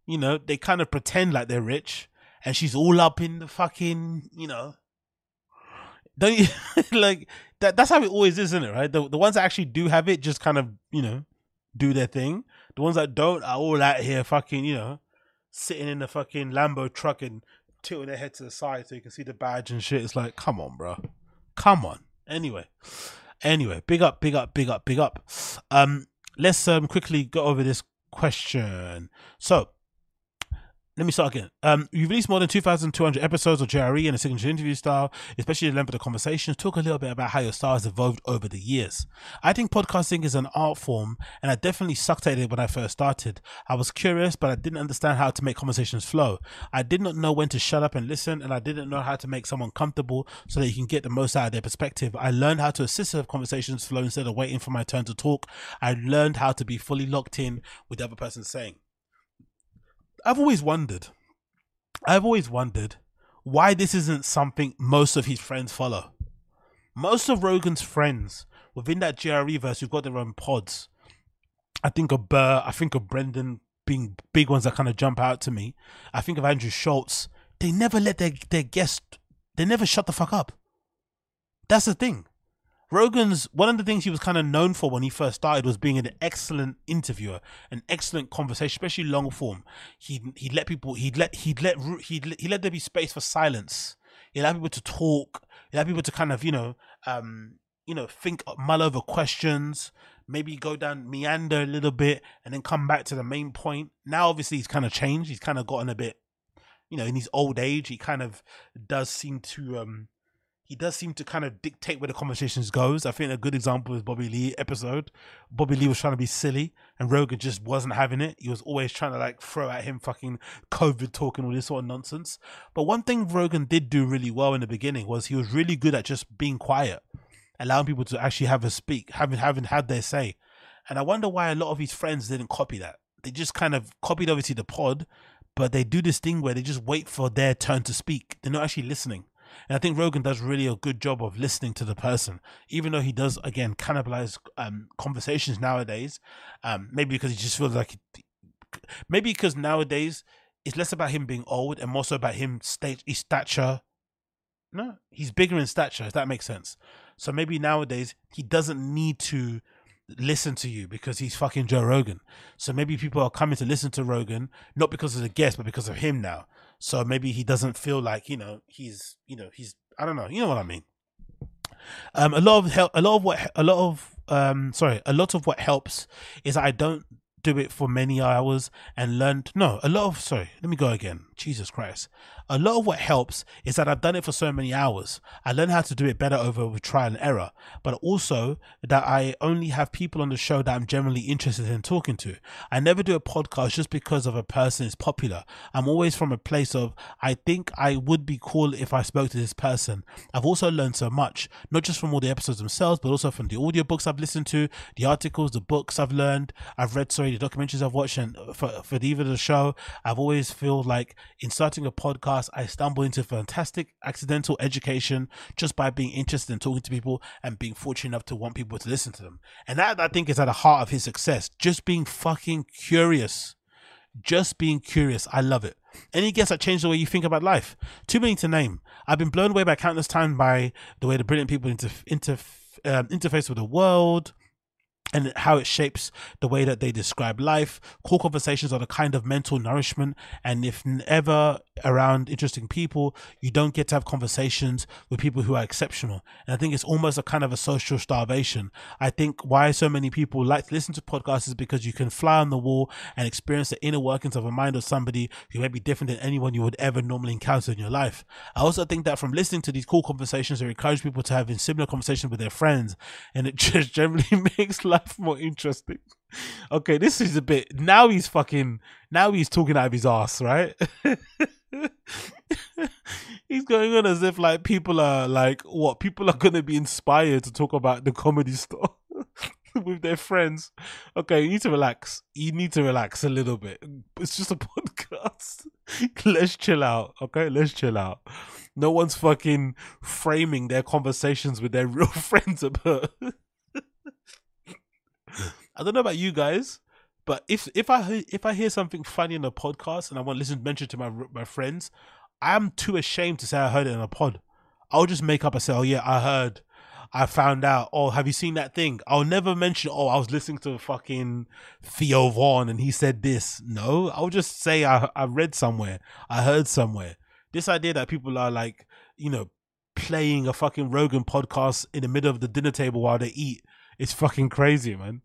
you know, they kind of pretend like they're rich, and she's all up in the fucking, you know. Don't you like that? That's how it always is, isn't it? Right? The the ones that actually do have it just kind of, you know, do their thing. The ones that don't are all out here fucking, you know, sitting in the fucking Lambo truck and tilting their head to the side so you can see the badge and shit. It's like, come on, bro. Come on. Anyway. Anyway, big up, big up, big up, big up. Um, let's um quickly go over this question. So let me start again. Um, you've released more than 2,200 episodes of JRE in a signature interview style, especially the length of the conversations. Talk a little bit about how your style has evolved over the years. I think podcasting is an art form, and I definitely sucked at it when I first started. I was curious, but I didn't understand how to make conversations flow. I did not know when to shut up and listen, and I didn't know how to make someone comfortable so that you can get the most out of their perspective. I learned how to assist conversations flow instead of waiting for my turn to talk. I learned how to be fully locked in with the other person saying. I've always wondered. I've always wondered why this isn't something most of his friends follow. Most of Rogan's friends within that JRE verse who've got their own pods. I think of Burr, I think of Brendan being big ones that kind of jump out to me. I think of Andrew Schulz. They never let their, their guest, they never shut the fuck up. That's the thing. Rogan's one of the things he was kind of known for when he first started was being an excellent interviewer, an excellent conversation, especially long form. He he let people he'd let he'd let he'd let, he let there be space for silence. He allowed people to talk. He allowed people to kind of you know um you know think mull over questions, maybe go down meander a little bit, and then come back to the main point. Now obviously he's kind of changed. He's kind of gotten a bit you know in his old age. He kind of does seem to um he does seem to kind of dictate where the conversations goes. I think a good example is Bobby Lee episode. Bobby Lee was trying to be silly and Rogan just wasn't having it. He was always trying to like throw at him fucking COVID talking all this sort of nonsense. But one thing Rogan did do really well in the beginning was he was really good at just being quiet, allowing people to actually have a speak, having having had their say. And I wonder why a lot of his friends didn't copy that. They just kind of copied obviously the pod, but they do this thing where they just wait for their turn to speak. They're not actually listening. And I think Rogan does really a good job of listening to the person, even though he does again cannibalize um, conversations nowadays. Um, maybe because he just feels like, maybe because nowadays it's less about him being old and more so about him state his stature. No, he's bigger in stature. If that makes sense. So maybe nowadays he doesn't need to listen to you because he's fucking Joe Rogan. So maybe people are coming to listen to Rogan not because of the guest, but because of him now. So maybe he doesn't feel like you know he's you know he's I don't know you know what I mean. Um, a lot of help, a lot of what, a lot of um, sorry, a lot of what helps is I don't do it for many hours and learned. No, a lot of sorry. Let me go again. Jesus Christ. A lot of what helps is that I've done it for so many hours. I learn how to do it better over with trial and error, but also that I only have people on the show that I'm generally interested in talking to. I never do a podcast just because of a person is popular. I'm always from a place of, I think I would be cool if I spoke to this person. I've also learned so much, not just from all the episodes themselves, but also from the audiobooks I've listened to, the articles, the books I've learned, I've read, sorry, the documentaries I've watched, and for, for the, even the show, I've always feel like in starting a podcast, I stumble into fantastic accidental education just by being interested in talking to people and being fortunate enough to want people to listen to them. And that, I think, is at the heart of his success. Just being fucking curious. Just being curious. I love it. Any guests that change the way you think about life? Too many to name. I've been blown away by countless times by the way the brilliant people um, interface with the world, and how it shapes the way that they describe life. Cool conversations are the kind of mental nourishment. And if ever around interesting people, you don't get to have conversations with people who are exceptional. And I think it's almost a kind of a social starvation. I think why so many people like to listen to podcasts is because you can fly on the wall and experience the inner workings of a mind of somebody who may be different than anyone you would ever normally encounter in your life. I also think that from listening to these cool conversations, it encourages people to have similar conversations with their friends. And it just generally makes life more interesting. Okay, this is a bit. Now he's fucking. Now he's talking out of his ass, right? he's going on as if like people are like what people are gonna be inspired to talk about the comedy store with their friends. Okay, you need to relax. You need to relax a little bit. It's just a podcast. Let's chill out. Okay, let's chill out. No one's fucking framing their conversations with their real friends about I don't know about you guys, but if if I if I hear something funny in a podcast and I want to listen mention to my my friends, I'm too ashamed to say I heard it in a pod. I'll just make up and say, "Oh yeah, I heard." I found out. Oh, have you seen that thing? I'll never mention. Oh, I was listening to fucking Theo Von and he said this. No, I'll just say I I read somewhere. I heard somewhere. This idea that people are like, you know, playing a fucking Rogan podcast in the middle of the dinner table while they eat it's fucking crazy, man.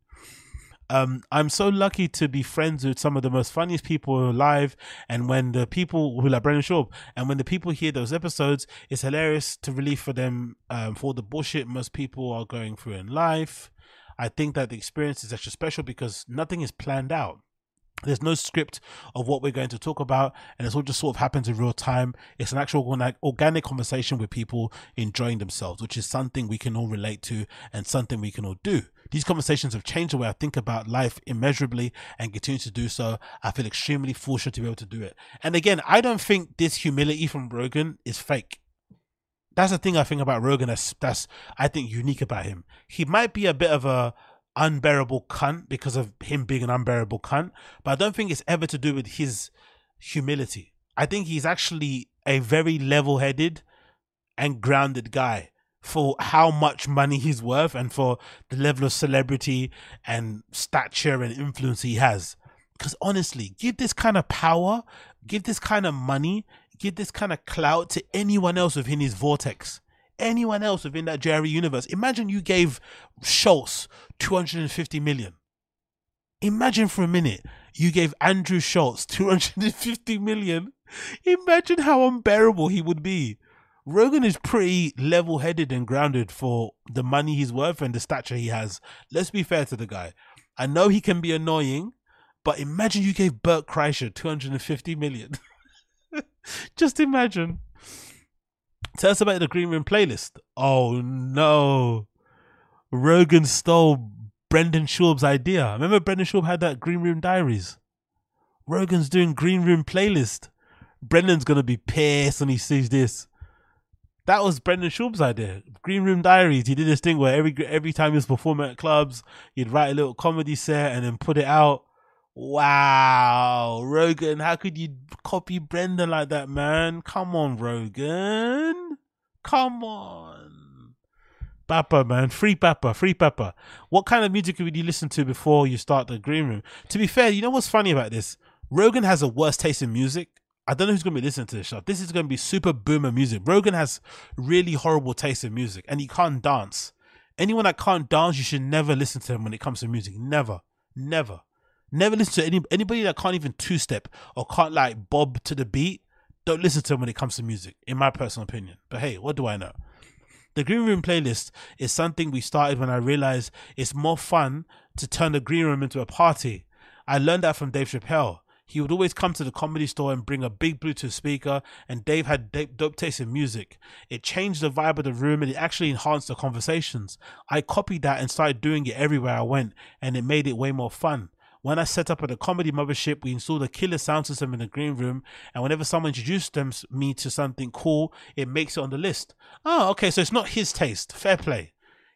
Um, I'm so lucky to be friends with some of the most funniest people alive. And when the people who like Brendan Schaub, and when the people hear those episodes, it's hilarious to relieve for them um, for the bullshit most people are going through in life. I think that the experience is extra special because nothing is planned out. There's no script of what we're going to talk about, and it's all just sort of happens in real time. It's an actual organic conversation with people enjoying themselves, which is something we can all relate to and something we can all do. These conversations have changed the way I think about life immeasurably and continue to do so. I feel extremely fortunate to be able to do it. And again, I don't think this humility from Rogan is fake. That's the thing I think about Rogan that's that's I think unique about him. He might be a bit of a unbearable cunt because of him being an unbearable cunt. But I don't think it's ever to do with his humility. I think he's actually a very level headed and grounded guy for how much money he's worth and for the level of celebrity and stature and influence he has. Because honestly, give this kind of power, give this kind of money, give this kind of clout to anyone else within his vortex anyone else within that Jerry universe. Imagine you gave Schulz 250 million. Imagine for a minute you gave Andrew Schulz 250 million. Imagine how unbearable he would be. Rogan is pretty level headed and grounded for the money he's worth and the stature he has. Let's be fair to the guy. I know he can be annoying, but imagine you gave Bert Kreischer 250 million. Just imagine. Tell us about the Green Room playlist. Oh no. Rogan stole Brendan Schaub's idea. Remember Brendan Schaub had that Green Room Diaries? Rogan's doing Green Room playlist. Brendan's gonna be pissed when he sees this. That was Brendan Schaub's idea. Green Room Diaries. He did this thing where every every time he was performing at clubs, he'd write a little comedy set and then put it out. Wow, Rogan, how could you copy Brendan like that, man? Come on, Rogan. Come on. Papa, man. Free Papa, free Papa. What kind of music would you listen to before you start the green room? To be fair, you know what's funny about this? Rogan has a worse taste in music. I don't know who's going to be listening to this show. This is going to be super boomer music. Rogan has really horrible taste in music and he can't dance. Anyone that can't dance, you should never listen to him when it comes to music. Never. Never. Never listen to any anybody that can't even two step or can't like bob to the beat. don't listen to him when it comes to music, in my personal opinion. But hey, what do I know? The Green Room playlist is something we started when I realized it's more fun to turn the Green Room into a party. I learned that from Dave Chappelle. He would always come to the comedy store and bring a big Bluetooth speaker, and Dave had dope taste in music. It changed the vibe of the room and it actually enhanced the conversations. I copied that and started doing it everywhere I went, and it made it way more fun. When I set up at the comedy mothership, we installed a killer sound system in the green room, and whenever someone introduced them, me to something cool, it makes it on the list. Oh, okay, so it's not his taste. Fair play.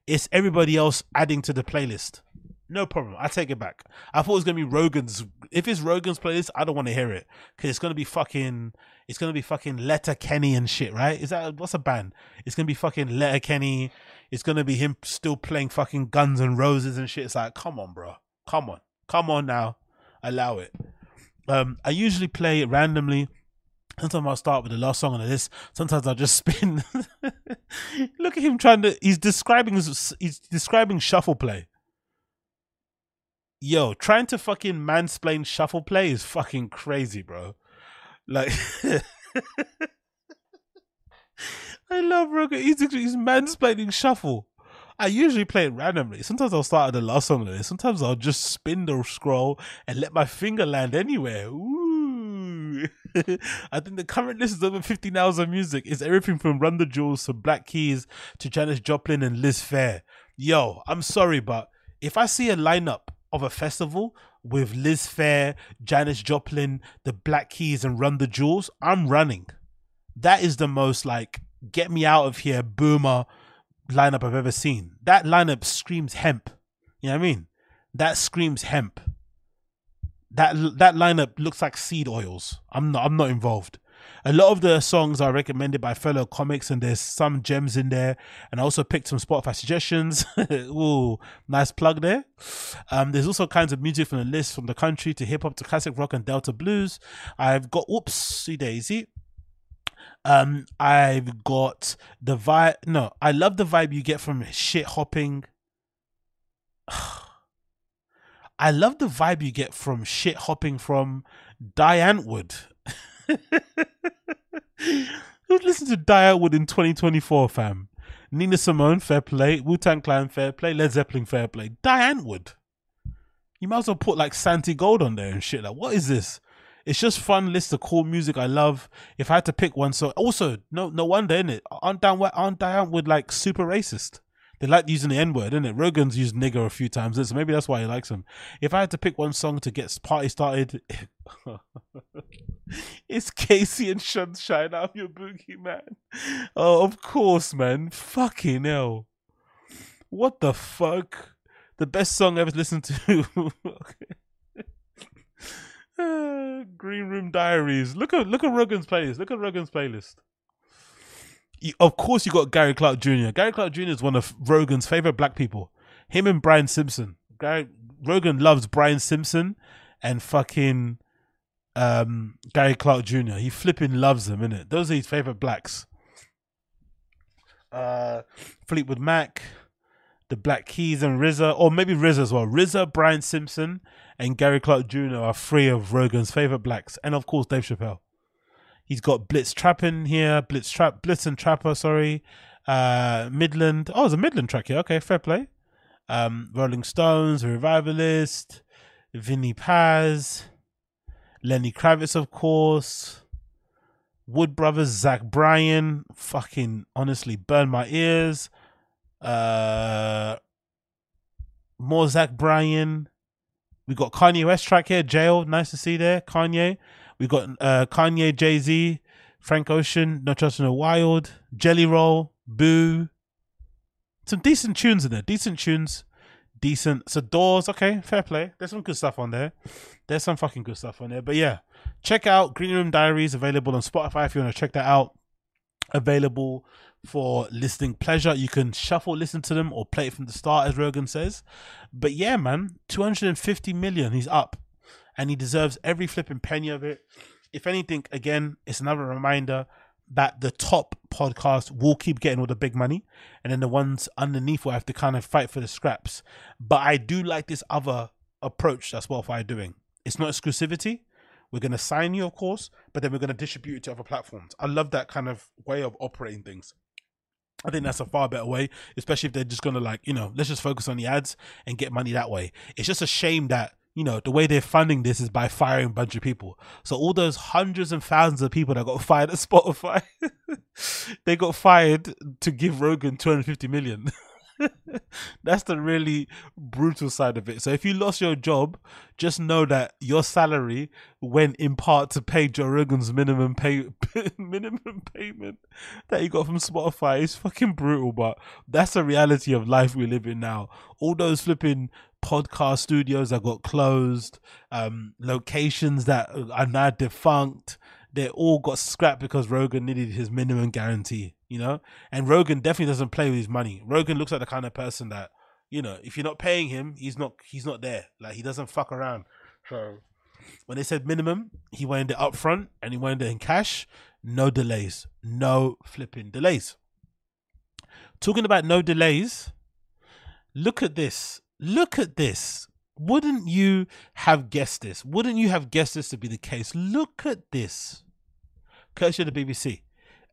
It's everybody else adding to the playlist. No problem. I take it back. I thought it was gonna be Rogan's. If it's Rogan's playlist, I don't want to hear it because it's gonna be fucking. It's gonna be fucking Letterkenny and shit, right? Is that what's a band? It's gonna be fucking Letterkenny. It's gonna be him still playing fucking Guns and Roses and shit. It's like, come on, bro. Come on, come on now. Allow it. Um, I usually play it randomly. Sometimes I'll start with the last song on the list. Sometimes I'll just spin. Look at him trying to. He's describing. He's describing shuffle play yo, trying to fucking mansplain shuffle play is fucking crazy, bro. Like, I love Rogan. He's, he's mansplaining shuffle. I usually play it randomly. Sometimes I'll start at the last song of it. Sometimes I'll just spin the scroll and let my finger land anywhere. Ooh. I think the current list is over 15 hours of music. It's everything from Run the Jewels to Black Keys to Janis Joplin and Liz Phair. Yo, I'm sorry, but if I see a lineup of a festival with Liz Phair, Janis Joplin, the Black Keys, and Run the Jewels, I'm running. That is the most like get me out of here boomer lineup I've ever seen. That lineup screams hemp. You know what I mean? That screams hemp. That that lineup looks like seed oils. I'm not I'm not involved. A lot of the songs are recommended by fellow comics, and there's some gems in there. And I also picked some Spotify suggestions. Ooh, nice plug there. Um, there's also kinds of music from the list, from the country to hip hop to classic rock and Delta blues. I've got whoopsie daisy. Um, I've got the vibe. No, I love the vibe you get from shit hopping. I love the vibe you get from shit hopping from Diane Wood. Listening to Die Antwoord in 2024, fam? Nina Simone, fair play. Wu Tang Clan, fair play. Led Zeppelin, fair play. Die Antwoord. You might as well put like Santigold on there and shit. Like, what is this? It's just fun list of cool music I love. If I had to pick one, so also no no wonder in it. Aren't Diane aren't Die Antwoord like super racist? They like using the N word, isn't it? Rogan's used nigger a few times, so maybe that's why he likes them. If I had to pick one song to get party started, it's KC and Sunshine. I'm your boogie man. Oh, of course, man. Fucking hell. What the fuck? The best song I've ever listened to. Green Room Diaries. Look at look at Rogan's playlist. Look at Rogan's playlist of course you got Gary Clark Jr. Gary Clark Jr. is one of Rogan's favorite black people. Him and Brian Simpson. Gary Rogan loves Brian Simpson and fucking um, Gary Clark Jr. He flipping loves them, innit? Those are his favorite blacks. Uh, Fleetwood Mac, the Black Keys, and RZA, or maybe RZA as well. RZA, Brian Simpson, and Gary Clark Jr. are three of Rogan's favorite blacks, and of course Dave Chappelle. He's got Blitz Trappin here, Blitz Trap, Blitzen Trapper, sorry. Uh, Midland. Oh, it's a Midland track here. Okay, fair play. Um, Rolling Stones, Revivalist, Vinnie Paz, Lenny Kravitz, of course. Wood Brothers, Zach Bryan. Fucking honestly, burn my ears. Uh, more Zach Bryan. We got Kanye West track here, Jail. Nice to see there, Kanye. We got uh, Kanye, Jay Z, Frank Ocean, No Trust in the Wild, Jelly Roll, Boo. Some decent tunes in there. Decent tunes. Decent. So Doors, okay, fair play. There's some good stuff on there. There's some fucking good stuff on there. But yeah, check out Green Room Diaries available on Spotify if you want to check that out. Available for listening pleasure. You can shuffle, listen to them, or play it from the start, as Rogan says. But yeah, man, 250 million. He's up and he deserves every flipping penny of it. If anything, again, it's another reminder that the top podcast will keep getting all the big money, and then the ones underneath will have to kind of fight for the scraps. But I do like this other approach that Spotify are doing. It's not exclusivity, We're going to sign you, of course, but then we're going to distribute it to other platforms. I love that kind of way of operating things. I think that's a far better way, especially if they're just to like, you know, let's just focus on the ads and get money that way. It's just a shame that you know, the way they're funding this is by firing a bunch of people. So all those hundreds and thousands of people that got fired at Spotify, they got fired to give Rogan 250 million. That's the really brutal side of it. So if you lost your job, just know that your salary went in part to pay Joe Rogan's minimum pay minimum payment that he got from Spotify. It's fucking brutal, but that's the reality of life we live in now. All those flipping podcast studios that got closed, um, locations that are now defunct. They all got scrapped because Rogan needed his minimum guarantee, you know? And Rogan definitely doesn't play with his money. Rogan looks like the kind of person that, you know, if you're not paying him, he's not he's not there. Like he doesn't fuck around. So when they said minimum, he wanted it up front and he wanted it in cash. No delays. No flipping delays. Talking about no delays, look at this. Look at this. Wouldn't you have guessed this? Wouldn't you have guessed this to be the case? Look at this. Courtesy of the BBC.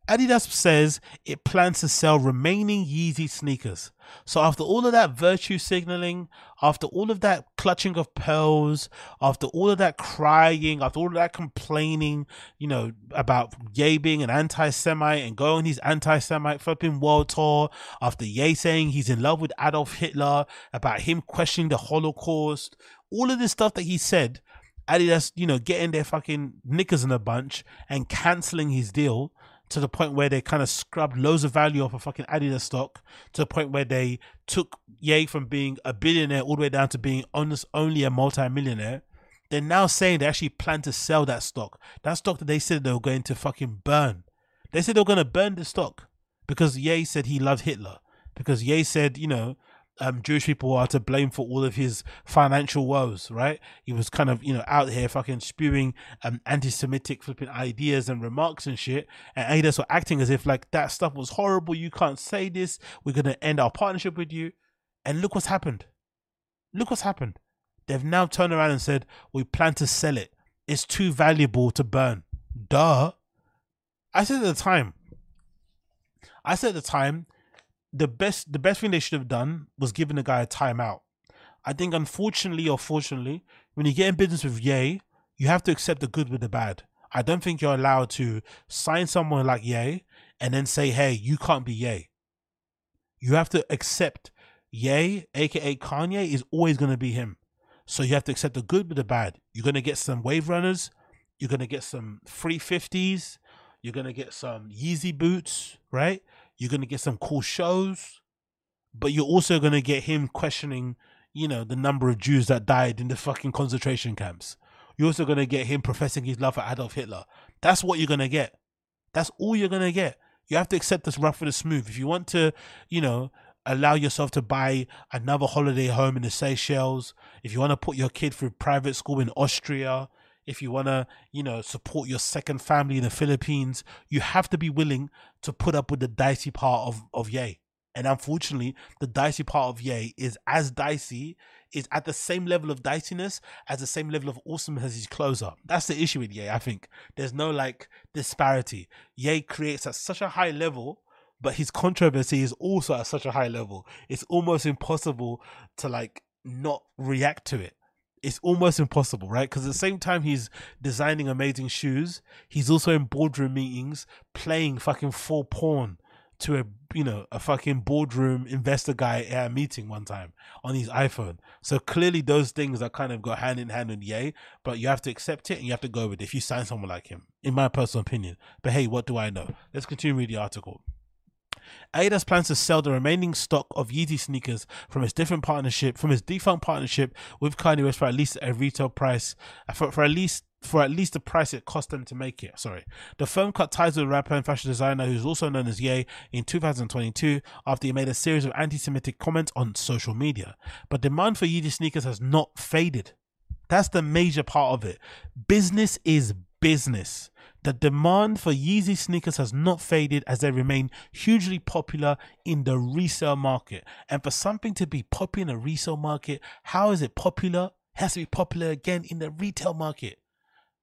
Adidas says it plans to sell remaining Yeezy sneakers. So after all of that virtue signaling, after all of that clutching of pearls, after all of that crying, after all of that complaining, you know, about Ye being an anti-Semite and going his anti-Semite flipping world tour, after Ye saying he's in love with Adolf Hitler, about him questioning the Holocaust, all of this stuff that he said, Adidas, you know, getting their fucking knickers in a bunch and cancelling his deal to the point where they kind of scrubbed loads of value off of fucking Adidas stock to the point where they took Ye from being a billionaire all the way down to being honest, only a multi-millionaire. They're now saying they actually plan to sell that stock. That stock that they said they were going to fucking burn. They said they were going to burn the stock because Ye said he loved Hitler. Because Ye said, you know, um, Jewish people are to blame for all of his financial woes, right? He was kind of, you know, out here fucking spewing um, anti-Semitic flipping ideas and remarks and shit. And Adidas were acting as if like that stuff was horrible. You can't say this. We're going to end our partnership with you. And look what's happened. Look what's happened. They've now turned around and said, we plan to sell it. It's too valuable to burn. Duh. I said at the time, I said at the time, the best the best thing they should have done was giving the guy a timeout. I think unfortunately or fortunately, when you get in business with Ye, you have to accept the good with the bad. I don't think you're allowed to sign someone like Ye and then say, hey, you can't be Ye. You have to accept Ye, aka Kanye, is always gonna be him. So you have to accept the good with the bad. You're gonna get some wave runners, you're gonna get some free fifties, you're gonna get some Yeezy boots, right? You're going to get some cool shows, but you're also going to get him questioning, you know, the number of Jews that died in the fucking concentration camps. You're also going to get him professing his love for Adolf Hitler. That's what you're going to get. That's all you're going to get. You have to accept this rough and smooth. If you want to, you know, allow yourself to buy another holiday home in the Seychelles, if you want to put your kid through private school in Austria, if you want to, you know, support your second family in the Philippines, you have to be willing to put up with the dicey part of, of Ye. And unfortunately, the dicey part of Ye is as dicey, is at the same level of diciness as the same level of awesomeness as his closer. That's the issue with Ye, I think. There's no like disparity. Ye creates at such a high level, but his controversy is also at such a high level. It's almost impossible to like not react to it it's almost impossible, right? Because at the same time he's designing amazing shoes, he's also in boardroom meetings playing fucking full porn to a you know a fucking boardroom investor guy at a meeting one time on his iPhone. So clearly those things are kind of go hand in hand with Ye, but you have to accept it and you have to go with it if you sign someone like him, in my personal opinion. But hey, what do I know? Let's continue read the article. Adidas plans to sell the remaining stock of Yeezy sneakers from its different partnership, from its defunct partnership with Kanye West for at least a retail price, uh, for, for at least for at least the price it cost them to make it. Sorry. The firm cut ties with rapper and fashion designer who's also known as Ye in 2022 after he made a series of anti Semitic comments on social media. But demand for Yeezy sneakers has not faded. That's the major part of it. Business is business. The demand for Yeezy sneakers has not faded as they remain hugely popular in the resale market. And for something to be popular in the resale market, how is it popular? It has to be popular again in the retail market.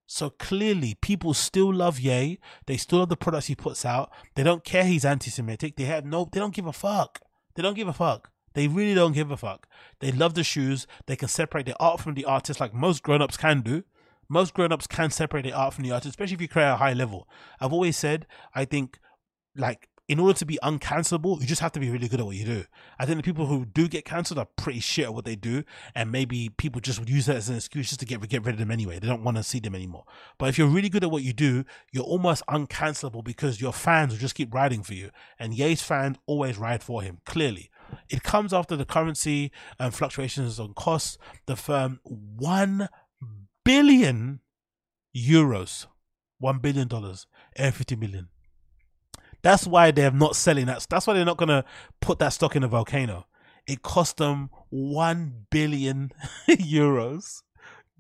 So clearly, people still love Ye. They still love the products he puts out. They don't care he's anti-Semitic. They have no. They don't give a fuck. They don't give a fuck. They really don't give a fuck. They love the shoes. They can separate the art from the artist, like most grown-ups can do. Most grown-ups can separate the art from the artist, especially if you create a high level. I've always said, I think, like in order to be uncancelable, you just have to be really good at what you do. I think the people who do get cancelled are pretty shit at what they do, and maybe people just use that as an excuse just to get get rid of them anyway. They don't want to see them anymore. But if you're really good at what you do, you're almost uncancelable because your fans will just keep riding for you, and Ye's fans always ride for him. Clearly, it comes after the currency and fluctuations on costs. The firm one billion euros, one billion dollars, and fifty million that's why they're not selling that. That's why they're not gonna put that stock in a volcano. It cost them one billion euros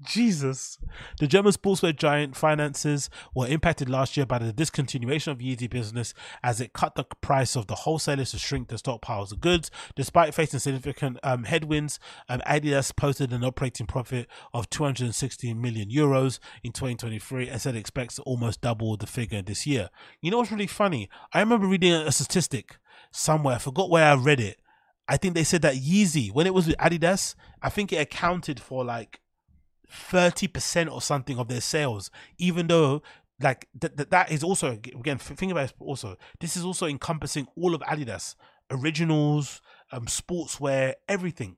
Jesus. The German sportswear giant finances were impacted last year by the discontinuation of Yeezy business as it cut the price of the wholesalers to shrink the stockpiles of goods. Despite facing significant um, headwinds, um, Adidas posted an operating profit of 260 million euros in 2023 and said it expects to almost double the figure this year. You know what's really funny? I remember reading a statistic somewhere, I forgot where I read it. I think they said that Yeezy, when it was with Adidas, I think it accounted for like 30% or something of their sales, even though like th- th- that is also again think about it also this is also encompassing all of adidas originals um sportswear everything.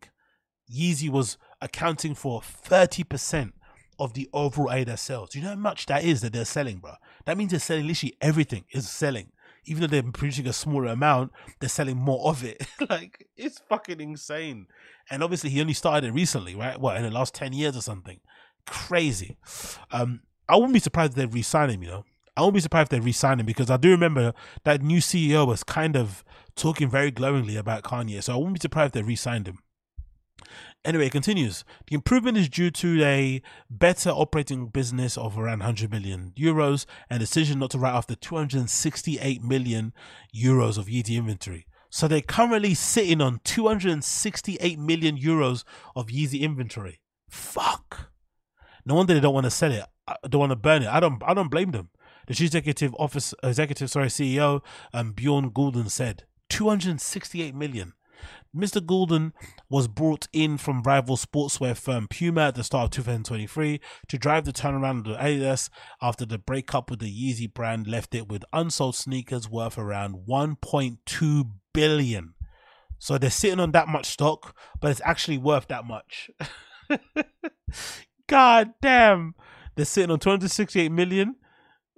Yeezy was accounting for 30% of the overall adidas sales. You know how much that is that they're selling bro that means they're selling literally everything is selling even though they're producing a smaller amount they're selling more of it like it's fucking insane and obviously he only started it recently, right? What in the last ten years or something? Crazy. Um, I wouldn't be surprised if they re-sign him. You know, I wouldn't be surprised if they re-sign him because I do remember that new CEO was kind of talking very glowingly about Kanye. So I wouldn't be surprised if they re-signed him. Anyway, it continues. The improvement is due to a better operating business of around 100 million euros and decision not to write off the 268 million euros of Yeezy inventory. So they're currently sitting on 268 million euros of Yeezy inventory. Fuck. No wonder they don't want to sell it. I don't want to burn it. I don't. I don't blame them. The chief executive office, executive, sorry, CEO, um, Bjorn Gulden said 268 million. Mr. Gulden was brought in from rival sportswear firm Puma at the start of 2023 to drive the turnaround of Adidas after the breakup with the Yeezy brand left it with unsold sneakers worth around 1.2 billion. So they're sitting on that much stock, but it's actually worth that much. God damn. They're sitting on 268 million,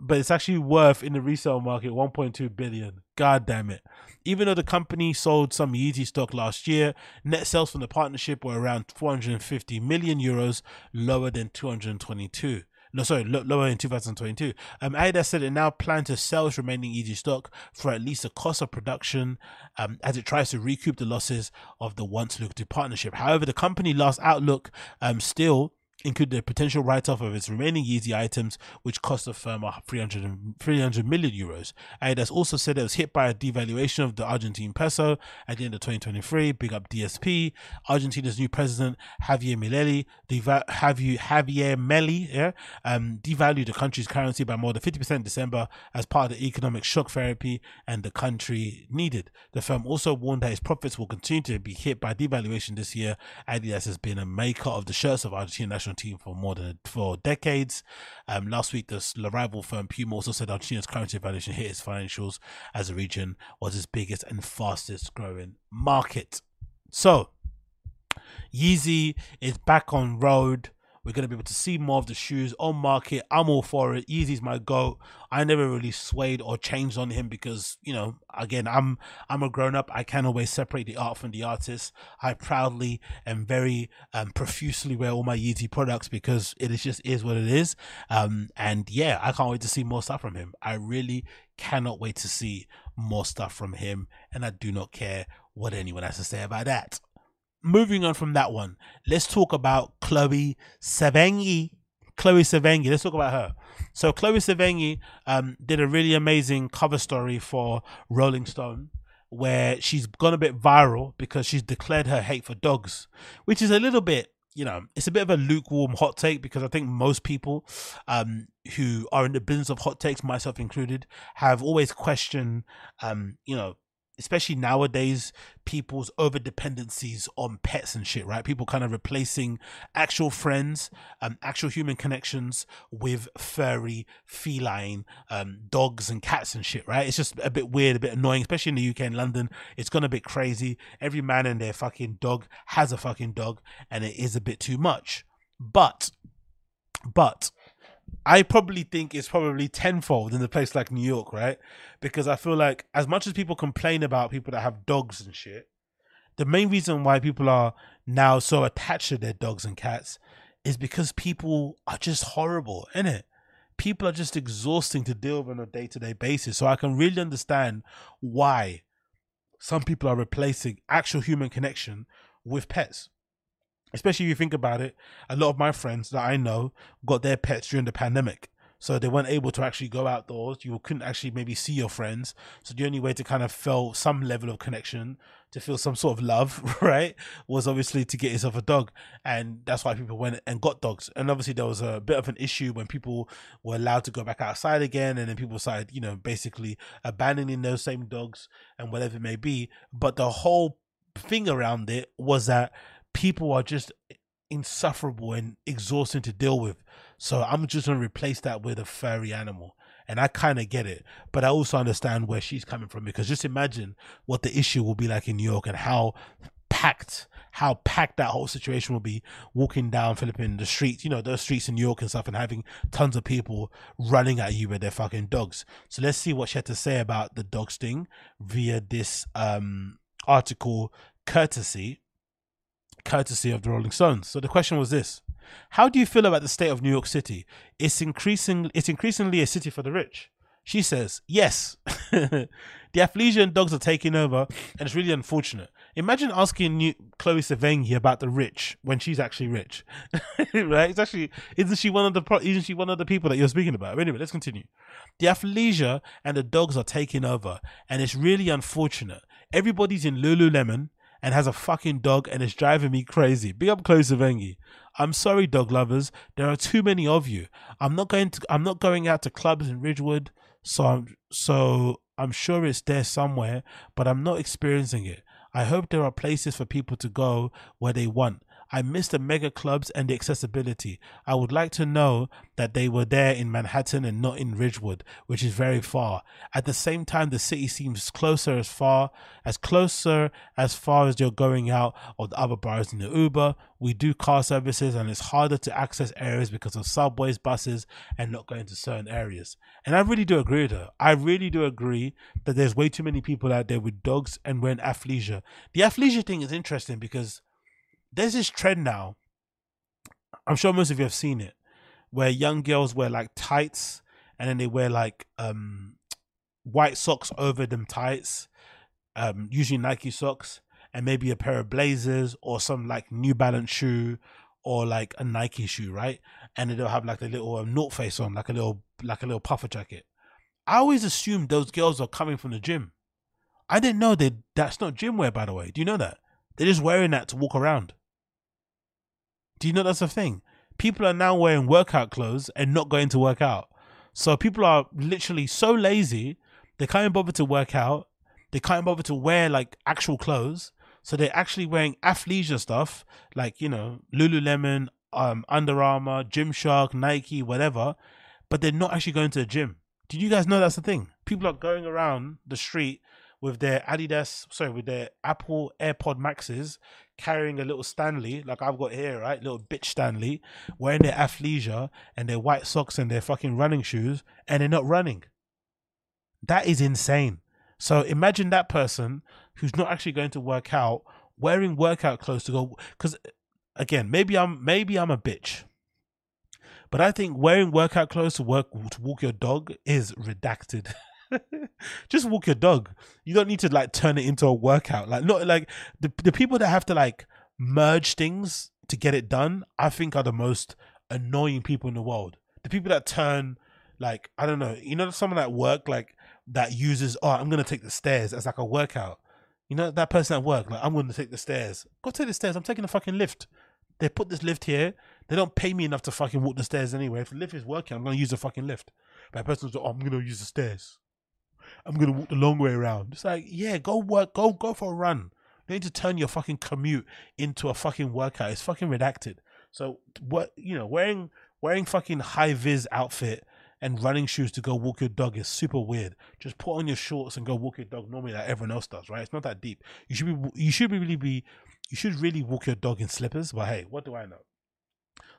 but it's actually worth in the resale market 1.2 billion. God damn it. Even though the company sold some Yeezy stock last year, net sales from the partnership were around 450 million euros, lower than 222 no, sorry, lower in 2022. Um, Adidas said it now plans to sell its remaining Yeezy stock for at least the cost of production um, as it tries to recoup the losses of the once lucrative partnership. However, the company last outlook um, still included the potential write-off of its remaining Yeezy items, which cost the firm 300, 300 million euros. Adidas also said it was hit by a devaluation of the Argentine peso at the end of 2023. Big up DSP. Argentina's new president, Javier Milei, deva- Javier, Javier Milei, yeah, um, devalued the country's currency by more than 50% in December as part of the economic shock therapy and the country needed. The firm also warned that its profits will continue to be hit by devaluation this year. Adidas has been a maker of the shirts of Argentina national national team for more than for decades. Um, last week, the rival firm Puma also said Argentina's currency valuation hit its financials as the region was its biggest and fastest growing market. So, Yeezy is back on road. We're going to be able to see more of the shoes on market. I'm all for it. Yeezy's my goat. I never really swayed or changed on him because, you know, again, I'm I'm a grown up. I can always separate the art from the artist. I proudly and very um, profusely wear all my Yeezy products because it is just is what it is. Um, and yeah, I can't wait to see more stuff from him. I really cannot wait to see more stuff from him, and I do not care what anyone has to say about that moving on from that one, let's talk about Chloe Sevigny. Chloe Sevigny. Let's talk about her. So Chloe Sevigny um, did a really amazing cover story for Rolling Stone where she's gone a bit viral because she's declared her hate for dogs, which is a little bit, you know, it's a bit of a lukewarm hot take because I think most people um, who are in the business of hot takes, myself included, have always questioned, um, you know, especially nowadays, people's over dependencies on pets and shit, right? People kind of replacing actual friends, um, actual human connections with furry, feline, um, dogs and cats and shit, right? It's just a bit weird, a bit annoying, especially in the UK and London. It's gone a bit crazy. Every man and their fucking dog has a fucking dog, and it is a bit too much. But, but, I probably think it's probably tenfold in a place like New York, right? Because I feel like as much as people complain about people that have dogs and shit, the main reason why people are now so attached to their dogs and cats is because people are just horrible, isn't it? People are just exhausting to deal with on a day to day basis. So I can really understand why some people are replacing actual human connection with pets especially if you think about it, a lot of my friends that I know got their pets during the pandemic. So they weren't able to actually go outdoors. You couldn't actually maybe see your friends. So the only way to kind of feel some level of connection, to feel some sort of love, right, was obviously to get yourself a dog. And that's why people went and got dogs. And obviously there was a bit of an issue when people were allowed to go back outside again. And then people started, you know, basically abandoning those same dogs and whatever it may be. But the whole thing around it was that people are just insufferable and exhausting to deal with. So I'm just gonna replace that with a furry animal. And I kind of get it, but I also understand where she's coming from because just imagine what the issue will be like in New York and how packed, how packed that whole situation will be walking down Philippine the streets, you know, those streets in New York and stuff, and having tons of people running at you with their fucking dogs. So let's see what she had to say about the dog sting via this um article, courtesy courtesy of the Rolling Stones. So the question was this: How do you feel about the state of New York City? It's increasing. It's increasingly a city for the rich. She says, "Yes, the Athleisian dogs are taking over, and it's really unfortunate. Imagine asking New- Chloe Sevigny about the rich when she's actually rich, right? It's actually isn't she one of the pro- isn't she one of the people that you're speaking about? Anyway, let's continue. The athleisure and the dogs are taking over, and it's really unfortunate. Everybody's in Lululemon and has a fucking dog and it's driving me crazy. Big up Chloe Sevigny. I'm sorry, dog lovers. There are too many of you. I'm not going to. I'm not going out to clubs in Ridgewood, so I'm so I'm sure it's there somewhere, but I'm not experiencing it. I hope there are places for people to go where they want. I miss the mega clubs and the accessibility. I would like to know that they were there in Manhattan and not in Ridgewood, which is very far. At the same time, the city seems closer as far as closer as far as you're going out or the other bars in the Uber. We do car services and it's harder to access areas because of subways, buses, and not going to certain areas. And I really do agree with her. I really do agree that there's way too many people out there with dogs and wearing athleisure. The athleisure thing is interesting because there's this trend now. I'm sure most of you have seen it, where young girls wear like tights and then they wear like um white socks over them tights, um usually Nike socks, and maybe a pair of blazers or some like New Balance shoe or like a Nike shoe, right? And they'll have like a little um, North Face on, like a little like a little puffer jacket. I always assumed those girls are coming from the gym. I didn't know that that's not gym wear, by the way. Do you know that? They're just wearing that to walk around. Do you know that's a thing? People are now wearing workout clothes and not going to work out. So people are literally so lazy, they can't bother to work out. They can't bother to wear like actual clothes. So they're actually wearing athleisure stuff like, you know, Lululemon, um, Under Armour, Gymshark, Nike, whatever, but they're not actually going to the gym. Did you guys know that's the thing? People are going around the street with their Adidas, sorry, with their Apple AirPod Maxes, carrying a little Stanley, like I've got here, right? Little bitch Stanley, wearing their athleisure and their white socks and their fucking running shoes, and they're not running. That is insane. So imagine that person who's not actually going to work out, wearing workout clothes to go. Because again, maybe I'm maybe I'm a bitch, but I think wearing workout clothes to work to walk your dog is redacted. just walk your dog. You don't need to like turn it into a workout. Like not like the the people that have to like merge things to get it done, I think are the most annoying people in the world. The people that turn like I don't know, you know someone at work like that uses oh I'm gonna take the stairs as like a workout. You know that person at work, like I'm gonna take the stairs. Go take the stairs, I'm taking a fucking lift. They put this lift here. They don't pay me enough to fucking walk the stairs anyway. If the lift is working, I'm gonna use the fucking lift. But a person's like, oh, I'm gonna use the stairs. I'm gonna walk the long way around. It's like, yeah, go work, go go for a run. You need to turn your fucking commute into a fucking workout. It's fucking redacted. So what you know, wearing wearing fucking high vis outfit and running shoes to go walk your dog is super weird. Just put on your shorts and go walk your dog normally like everyone else does, right? It's not that deep. You should be you should really be you should really walk your dog in slippers, but hey, what do I know?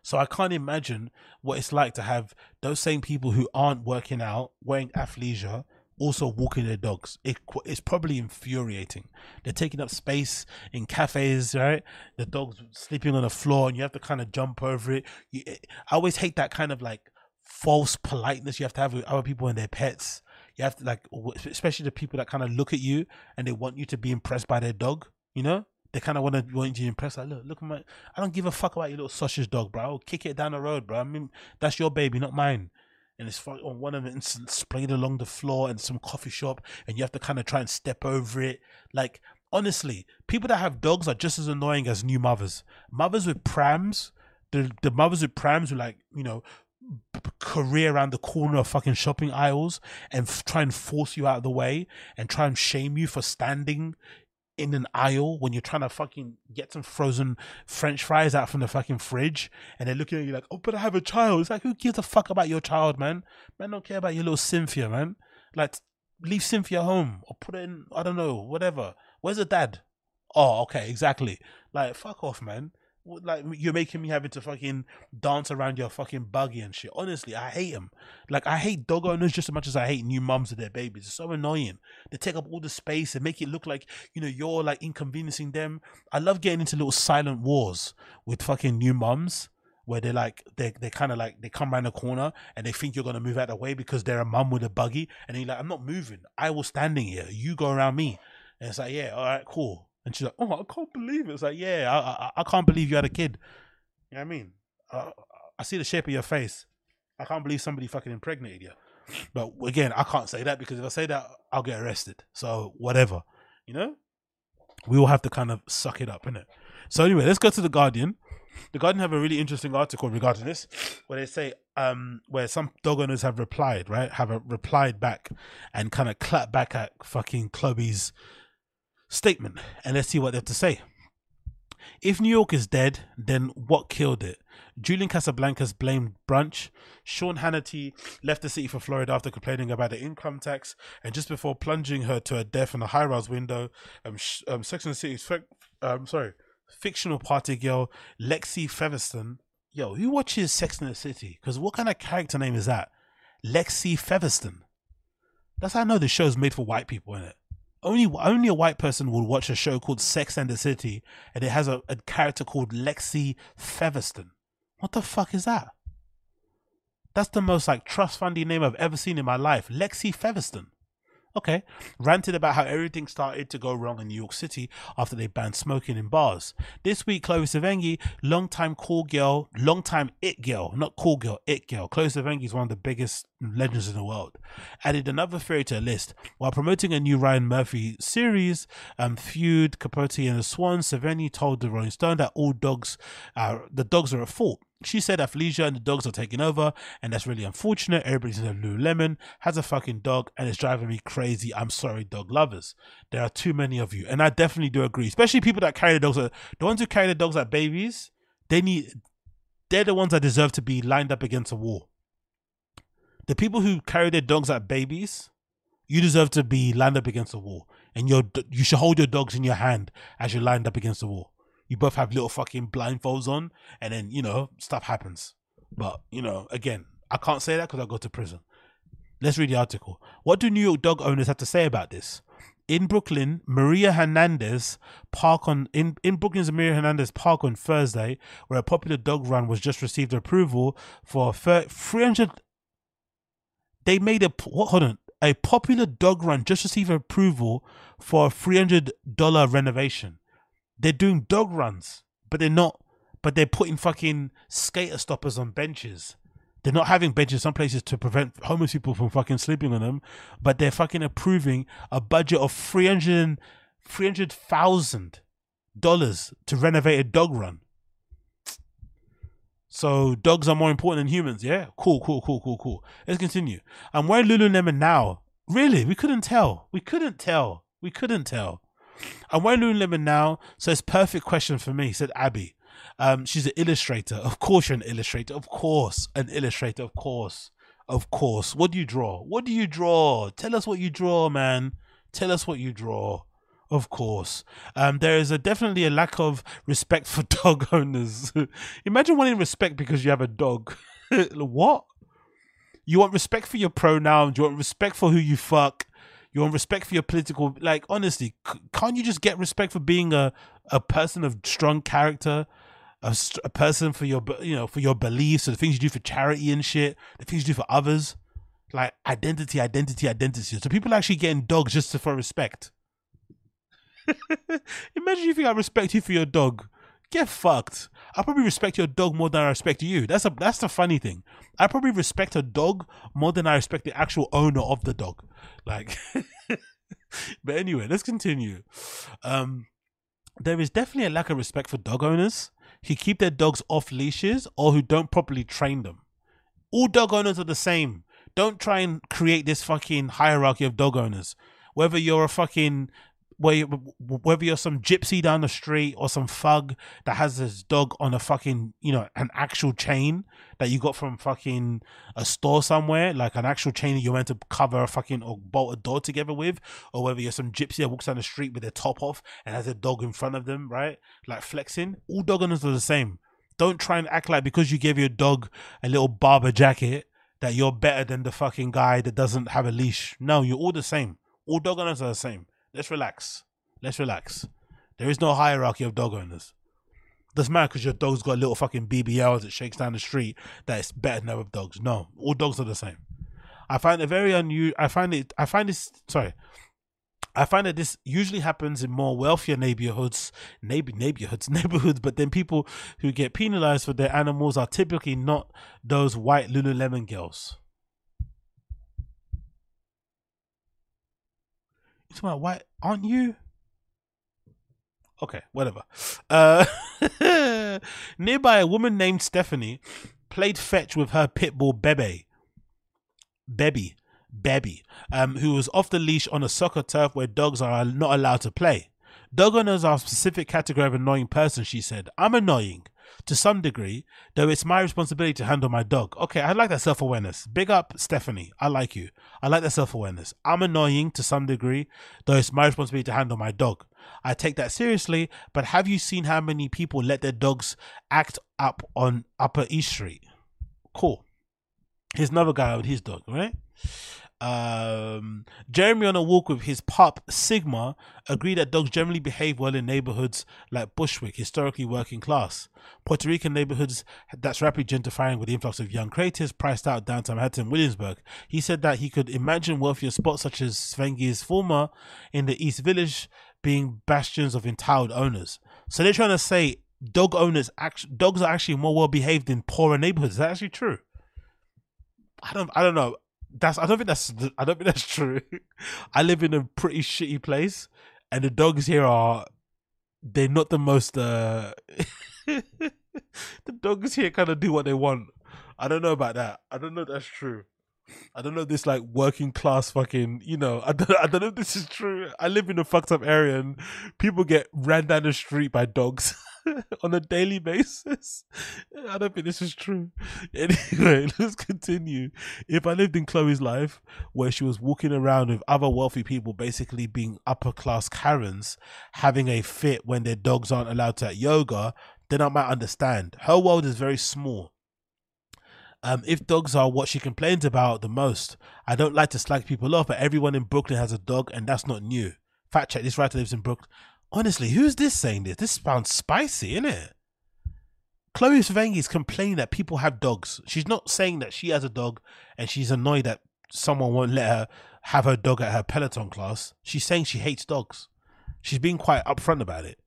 So I can't imagine what it's like to have those same people who aren't working out, wearing athleisure, also walking their dogs. It, it's probably infuriating. They're taking up space in cafes, right? The dog's sleeping on the floor, and you have to kind of jump over it. You, I always hate that kind of like false politeness you have to have with other people and their pets. You have to like, especially the people that kind of look at you and they want you to be impressed by their dog. You know, they kind of want to want you to impress. Like, look, look at my. I don't give a fuck about your little sausage dog, bro. I'll kick it down the road, bro. I mean, that's your baby, not mine. And it's on one of the them sprayed along the floor in some coffee shop, and you have to kind of try and step over it. Like honestly, people that have dogs are just as annoying as new mothers. Mothers with prams, the the mothers with prams who like you know career around the corner of fucking shopping aisles and try and force you out of the way and try and shame you for standing in an aisle when you're trying to fucking get some frozen french fries out from the fucking fridge and they're looking at you like, oh, but I have a child. It's like, who gives a fuck about your child, man? Man, don't care about your little Cynthia, man. Like, leave Cynthia home or put it in, I don't know, whatever. Where's the dad? Oh, okay, exactly. Like, fuck off, man like you're making me having to fucking dance around your fucking buggy and shit. Honestly, I hate them. Like I hate dog owners just as much as I hate new mums with their babies. It's so annoying. They take up all the space and make it look like you know you're like inconveniencing them. I love getting into little silent wars with fucking new mums where they're like they they kind of like they come around the corner and they think you're gonna move out of the way because they're a mum with a buggy and you're like I'm not moving. I was standing here. You go around me. And it's like yeah, all right, cool. And she's like, "Oh, I can't believe it." It's like, "Yeah, I, I, I can't believe you had a kid." You know what I mean? Uh, I see the shape of your face. I can't believe somebody fucking impregnated you. But again, I can't say that because if I say that, I'll get arrested. So whatever, you know. We all have to kind of suck it up, innit? So anyway, let's go to the Guardian. The Guardian have a really interesting article regarding this, where they say um where some dog owners have replied, right? Have a replied back and kind of clap back at fucking Chloe's statement and let's see what they have to say. If New York is dead, then what killed it? Julian Casablancas blamed brunch. Sean Hannity left the city for Florida after complaining about the income tax, and just before plunging her to her death in a high-rise window, um, sh- um Sex and the City's, um, sorry, fictional party girl Lexi Featherston. Yo, who watches Sex and the City? Because what kind of character name is that? Lexi Featherston. That's how I know the show's made for white people, in it? Only only a white person would watch a show called Sex and the City, and it has a, a character called Lexi Featherston. What the fuck is that? That's the most like trust fundy name I've ever seen in my life. Lexi Featherston. Okay, ranted about how everything started to go wrong in New York City after they banned smoking in bars. This week, Chloe Sevigny, longtime cool girl, longtime it girl, not cool girl, it girl. Chloe Sevigny is one of the biggest legends in the world. Added another fairy to her list while promoting a new Ryan Murphy series, um, Feud, Capote and the Swan. Sevigny told the Rolling Stone that all dogs, are the dogs are at fault she said athleisure and the dogs are taking over, and that's really unfortunate. Everybody's in a Lululemon, has a fucking dog, and it's driving me crazy. I'm sorry, dog lovers. There are too many of you, and I definitely do agree. Especially people that carry the dogs. The ones who carry the dogs like babies, they need. They're the ones that deserve to be lined up against a wall. The people who carry their dogs like babies, you deserve to be lined up against the wall, and you you should hold your dogs in your hand as you're lined up against the wall you both have little fucking blindfolds on, and then you know stuff happens. But you know, again, I can't say that because I go to prison. Let's read the article. What do New York dog owners have to say about this? In Brooklyn, Maria Hernandez park on in, in Brooklyn's Maria Hernandez Park on Thursday, where a popular dog run was just received approval for three hundred. They made a? Hold on, a popular dog run just received approval for a three hundred dollar renovation they're doing dog runs, but they're not. But they're putting fucking skater stoppers on benches. They're not having benches some places to prevent homeless people from fucking sleeping on them, but they're fucking approving a budget of three hundred three hundred thousand dollars to renovate a dog run. So dogs are more important than humans, yeah? Cool, cool, cool, cool, cool. Let's continue. I'm wearing Lululemon now. Really? We couldn't tell. We couldn't tell. We couldn't tell. I'm wearing Lululemon now, so it's perfect question for me, said Abby. Um, she's an illustrator. Of course you're an illustrator. Of course. An illustrator, of course. Of course. What do you draw? What do you draw? Tell us what you draw, man. Tell us what you draw. Of course. Um, there is a definitely a lack of respect for dog owners. Imagine wanting respect because you have a dog. what? You want respect for your pronouns. You want respect for who you fuck. You want respect for your political. Like honestly, c- can't you just get respect for being a a person of strong character, a, st- a person for your you know for your beliefs, and the things you do for charity and shit, the things you do for others, like identity, identity, identity. So people actually getting dogs just for respect. Imagine if you got respect you for your dog. Get fucked. I probably respect your dog more than I respect you. That's a that's the funny thing. I probably respect a dog more than I respect the actual owner of the dog. Like But anyway, let's continue. Um there is definitely a lack of respect for dog owners who keep their dogs off leashes or who don't properly train them. All dog owners are the same. Don't try and create this fucking hierarchy of dog owners. Whether you're a fucking whether you're some gypsy down the street or some thug that has his dog on a fucking you know an actual chain that you got from fucking a store somewhere like an actual chain that you're meant to cover a fucking or bolt a door together with or whether you're some gypsy that walks down the street with their top off and has a dog in front of them right? Like flexing all dog owners are the same. Don't try and act like because you gave your dog a little barber jacket that you're better than the fucking guy that doesn't have a leash. No you're all the same. All dog owners are the same let's relax. Let's relax. There is no hierarchy of dog owners. Doesn't matter because your dog's got little fucking BBL that shakes down the street that it's better than other dogs. No, all dogs are the same. I find it very unusual. I find it. I find this. Sorry. I find that this usually happens in more wealthier neighborhoods, neighbor neighborhoods, neighborhoods. But then people who get penalized for their animals are typically not those white Lululemon girls. About white? Aren't you? Okay, whatever. Uh, nearby, a woman named Stephanie played fetch with her pit bull Bebe. Bebby. Bebby, um, who was off the leash on a soccer turf where dogs are not allowed to play. Dog owners are a specific category of annoying person, she said. I'm annoying to some degree, though it's my responsibility to handle my dog. Okay, I like that self awareness. Big up, Stephanie. I like you. I like that self awareness. I'm annoying to some degree, though it's my responsibility to handle my dog. I take that seriously, but have you seen how many people let their dogs act up on Upper East Street? Cool. Here's another guy with his dog, right? Um, Jeremy on a walk with his pup Sigma agreed that dogs generally behave well in neighborhoods like Bushwick, historically working class. Puerto Rican neighborhoods that's rapidly gentrifying with the influx of young creators priced out downtown Manhattan, Williamsburg. He said that he could imagine wealthier spots such as Sevigny's former in the East Village being bastions of entitled owners. So they're trying to say dog owners, dogs are actually more well behaved in poorer neighborhoods. Is that actually true? I don't. I don't know. That's. I don't think that's. I don't think that's true. I live in a pretty shitty place, and the dogs here are. They're not the most. uh The dogs here kind of do what they want. I don't know about that. I don't know if that's true. I don't know this like working class fucking. You know. I don't. I don't know if this is true. I live in a fucked up area, and people get ran down the street by dogs. on a daily basis. I don't think this is true. Anyway, let's continue. If I lived in Chloe's life, where she was walking around with other wealthy people, basically being upper class Karens, having a fit when their dogs aren't allowed to at yoga, then I might understand. Her world is very small. Um, if dogs are what she complains about the most, I don't like to slag people off, but everyone in Brooklyn has a dog, and that's not new. Fact check: this writer lives in Brooklyn. Honestly, who's this saying this? This sounds spicy, isn't it? Chloe Sevigny is complaining that people have dogs. She's not saying that she has a dog and she's annoyed that someone won't let her have her dog at her Peloton class. She's saying she hates dogs. She's being quite upfront about it.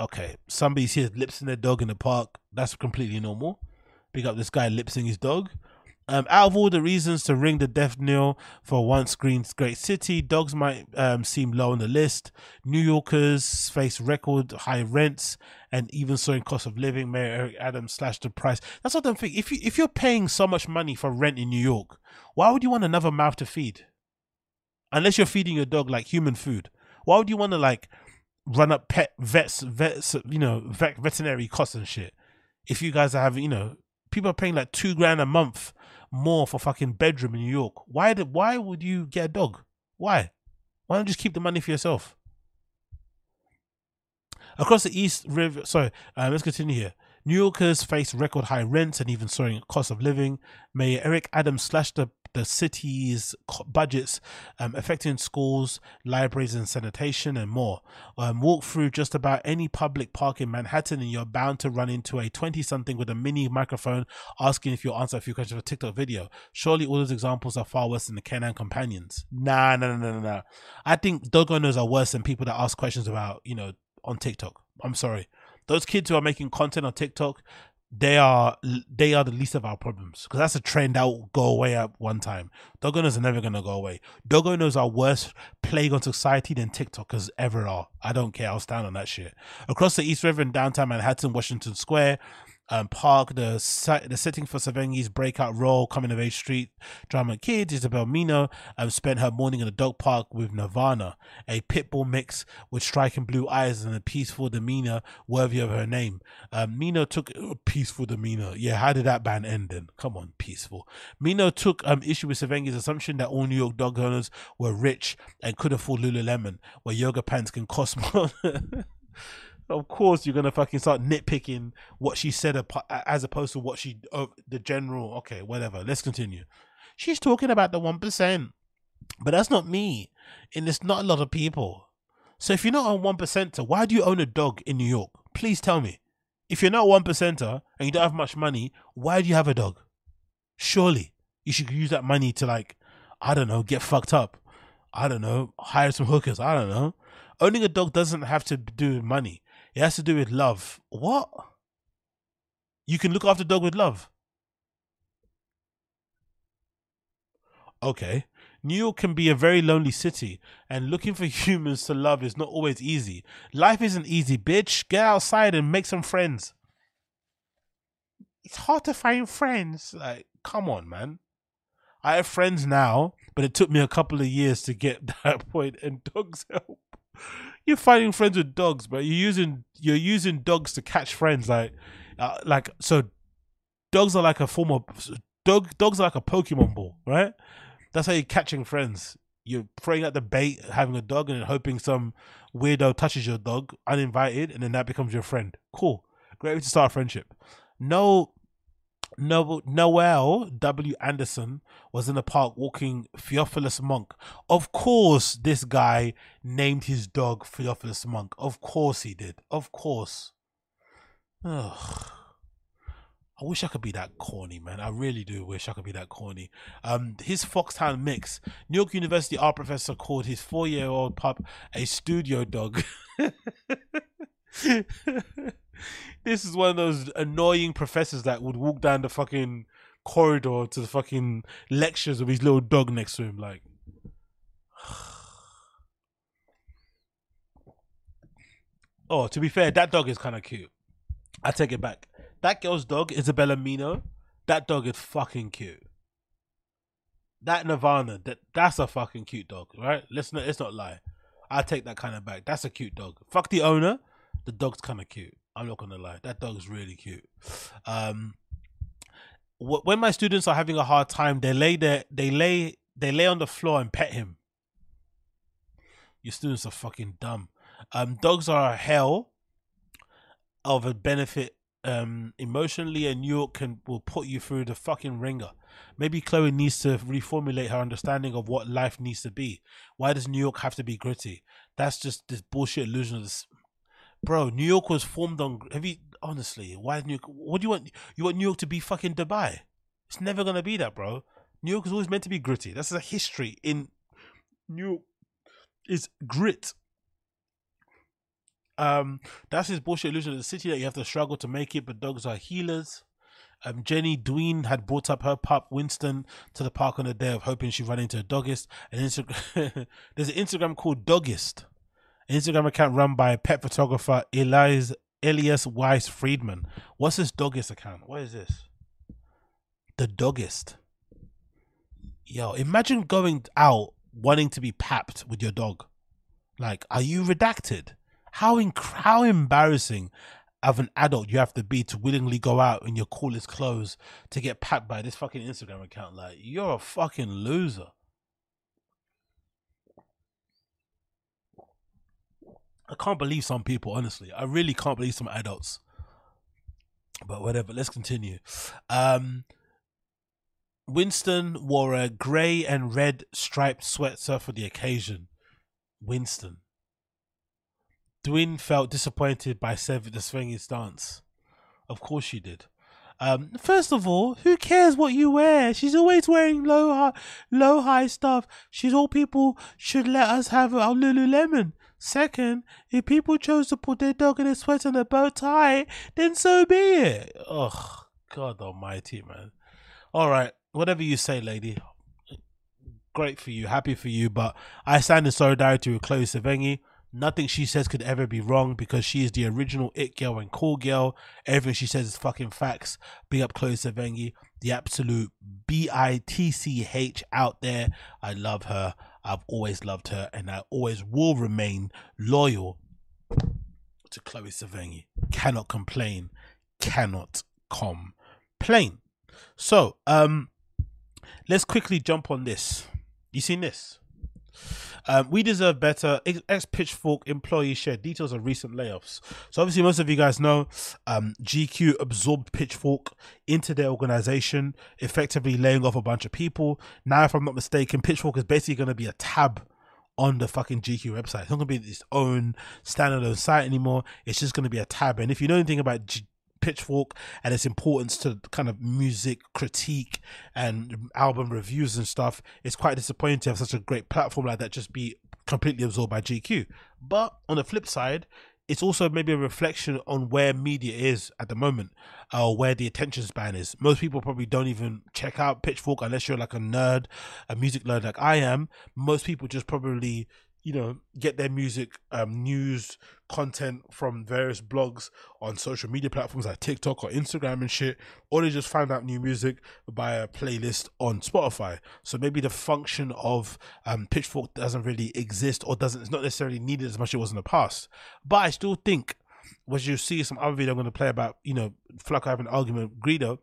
Okay, somebody's here lipsing their dog in the park. That's completely normal. Pick up this guy lipsing his dog. Um, out of all the reasons to ring the death knell for once Green's great city, dogs might um, seem low on the list. New Yorkers face record high rents and even soaring cost of living. Mayor Eric Adams slashed the price. That's what I'm thinking. If you if you're paying so much money for rent in New York, why would you want another mouth to feed? Unless you're feeding your dog like human food, why would you want to like run up pet vets, vets, you know, vet, veterinary costs and shit? If you guys are having, you know, people are paying like two grand a month more for fucking bedroom in New York. Why did why would you get a dog? Why? Why don't you just keep the money for yourself? Across the East River, sorry, uh, let's continue here. New Yorkers face record high rents and even soaring cost of living. Mayor Eric Adams slashed the the city's budgets, um, affecting schools, libraries, and sanitation, and more. Um, walk through just about any public park in Manhattan, and you're bound to run into a 20 something with a mini microphone asking if you'll answer a few questions for a TikTok video. Surely all those examples are far worse than the Canine companions. Nah, no, no, no, no. I think dog owners are worse than people that ask questions about, you know, on TikTok. I'm sorry. Those kids who are making content on TikTok, they are they are the least of our problems because that's a trend that will go away at one time. Dog are never gonna go away. Dog are worse plague on society than TikTokers ever are. I don't care. I'll stand on that shit. Across the East River in downtown Manhattan, Washington Square, um, Park, the the setting for Sevigny's breakout role, coming of age street drama kid, Isabel Mino, um, spent her morning in a dog park with Nirvana, a pit bull mix with striking blue eyes and a peaceful demeanor worthy of her name. Um, Mino took uh, peaceful demeanor. Yeah, how did that band end then? Come on, peaceful. Mino took um, issue with Sevigny's assumption that all New York dog owners were rich and could afford Lululemon, where yoga pants can cost more. Of course you're gonna fucking start nitpicking what she said as opposed to what she oh, the general okay whatever let's continue. She's talking about the 1% but that's not me and it's not a lot of people. So if you're not a 1%er why do you own a dog in new york? Please tell me. If you're not a 1%er and you don't have much money why do you have a dog? Surely you should use that money to like i don't know get fucked up. I don't know hire some hookers i don't know. Owning a dog doesn't have to do with money it has to do with love. What? You can look after dog with love. Okay. New York can be a very lonely city, and looking for humans to love is not always easy. Life isn't easy, bitch. Get outside and make some friends. It's hard to find friends. Like, come on, man. I have friends now, but it took me a couple of years to get that point, and dogs help you're finding friends with dogs, but you're using you're using dogs to catch friends. Like, uh, like so, dogs are like a form of dog. Dogs are like a Pokemon ball, right? That's how you're catching friends. You're throwing out the bait, having a dog, and hoping some weirdo touches your dog uninvited, and then that becomes your friend. Cool, great way to start a friendship. No no- Noel W. Anderson was in the park walking Theophilus Monk. Of course, this guy named his dog Theophilus Monk. Of course, he did. Of course. Ugh. I wish I could be that corny, man. I really do wish I could be that corny. Um, his Foxhound mix. New York University art professor called his four-year-old pup a studio dog. this is one of those annoying professors that would walk down the fucking corridor to the fucking lectures with his little dog next to him. Like, oh, to be fair, that dog is kind of cute. I take it back. That girl's dog, Isabella Mino, that dog is fucking cute. That Nirvana, that that's a fucking cute dog, right? Let's not let's not lie. I take that kind of back. That's a cute dog. Fuck the owner. The dog's kind of cute. I'm not gonna lie, that dog's really cute. Um, when my students are having a hard time, they lay there, they lay, they lay on the floor and pet him. Your students are fucking dumb. Um, dogs are a hell of a benefit um, emotionally, and New York can will put you through the fucking ringer. Maybe Chloe needs to reformulate her understanding of what life needs to be. Why does New York have to be gritty? That's just this bullshit illusion of this bro, New York was formed on. Have you honestly? Why New York? What do you want? You want New York to be fucking Dubai? It's never gonna be that, bro. New York is always meant to be gritty. That's a history in New York. Is grit. Um, that's his bullshit illusion of the city that you have to struggle to make it, but dogs are healers. Um, Jenny Dween had brought up her pup Winston to the park on the day of hoping she'd run into a dogist. And Insta- there's an Instagram called Dogist, an Instagram account run by pet photographer Elias Elias Weiss Friedman. What's this Dogist account? What is this? The Dogist. Yo, imagine going out wanting to be papped with your dog. Like, are you redacted? How inc- how embarrassing of an adult you have to be to willingly go out in your coolest clothes to get papped by this fucking Instagram account. Like, you're a fucking loser. I can't believe some people, honestly. I really can't believe some adults. But whatever, let's continue. Um, Winston wore a grey and red striped sweater for the occasion. Winston. Dwin felt disappointed by Sev the swinging stance. Of course she did. Um, first of all, who cares what you wear? She's always wearing low high, low high stuff. She's all people should let us have our Lululemon. Second, if people chose to put their dog in a sweater and a bow tie, then so be it. Ugh, God Almighty, man. All right, whatever you say, lady. Great for you, happy for you, but I stand in solidarity with Chloe Sevigny. Nothing she says could ever be wrong because she is the original it girl and cool girl. Everything she says is fucking facts. Big up Chloe Sevigny, the absolute B I T C H out there. I love her. I've always loved her, and I always will remain loyal to Chloe Sevigny. Cannot complain. Cannot complain. So, um, let's quickly jump on this. You seen this? Um, we deserve better. Ex Pitchfork employees share details of recent layoffs. So obviously, most of you guys know um, GQ absorbed Pitchfork into their organization, effectively laying off a bunch of people. Now, if I'm not mistaken, Pitchfork is basically going to be a tab on the fucking GQ website. It's not going to be its own standalone site anymore. It's just going to be a tab. And if you know anything about Pitchfork and its importance to kind of music critique and album reviews and stuff, it's quite disappointing to have such a great platform like that just be completely absorbed by GQ. But on the flip side, it's also maybe a reflection on where media is at the moment, or uh, where the attention span is. Most people probably don't even check out Pitchfork unless you're like a nerd, a music nerd like I am. Most people just probably you know get their music um, news content from various blogs on social media platforms like tiktok or instagram and shit or they just find out new music by a playlist on spotify. So maybe the function of um, pitchfork doesn't really exist or doesn't it's not necessarily needed as much as it was in the past. But i still think as you see some other video i'm going to play about you know Flakko having an argument with Gredo,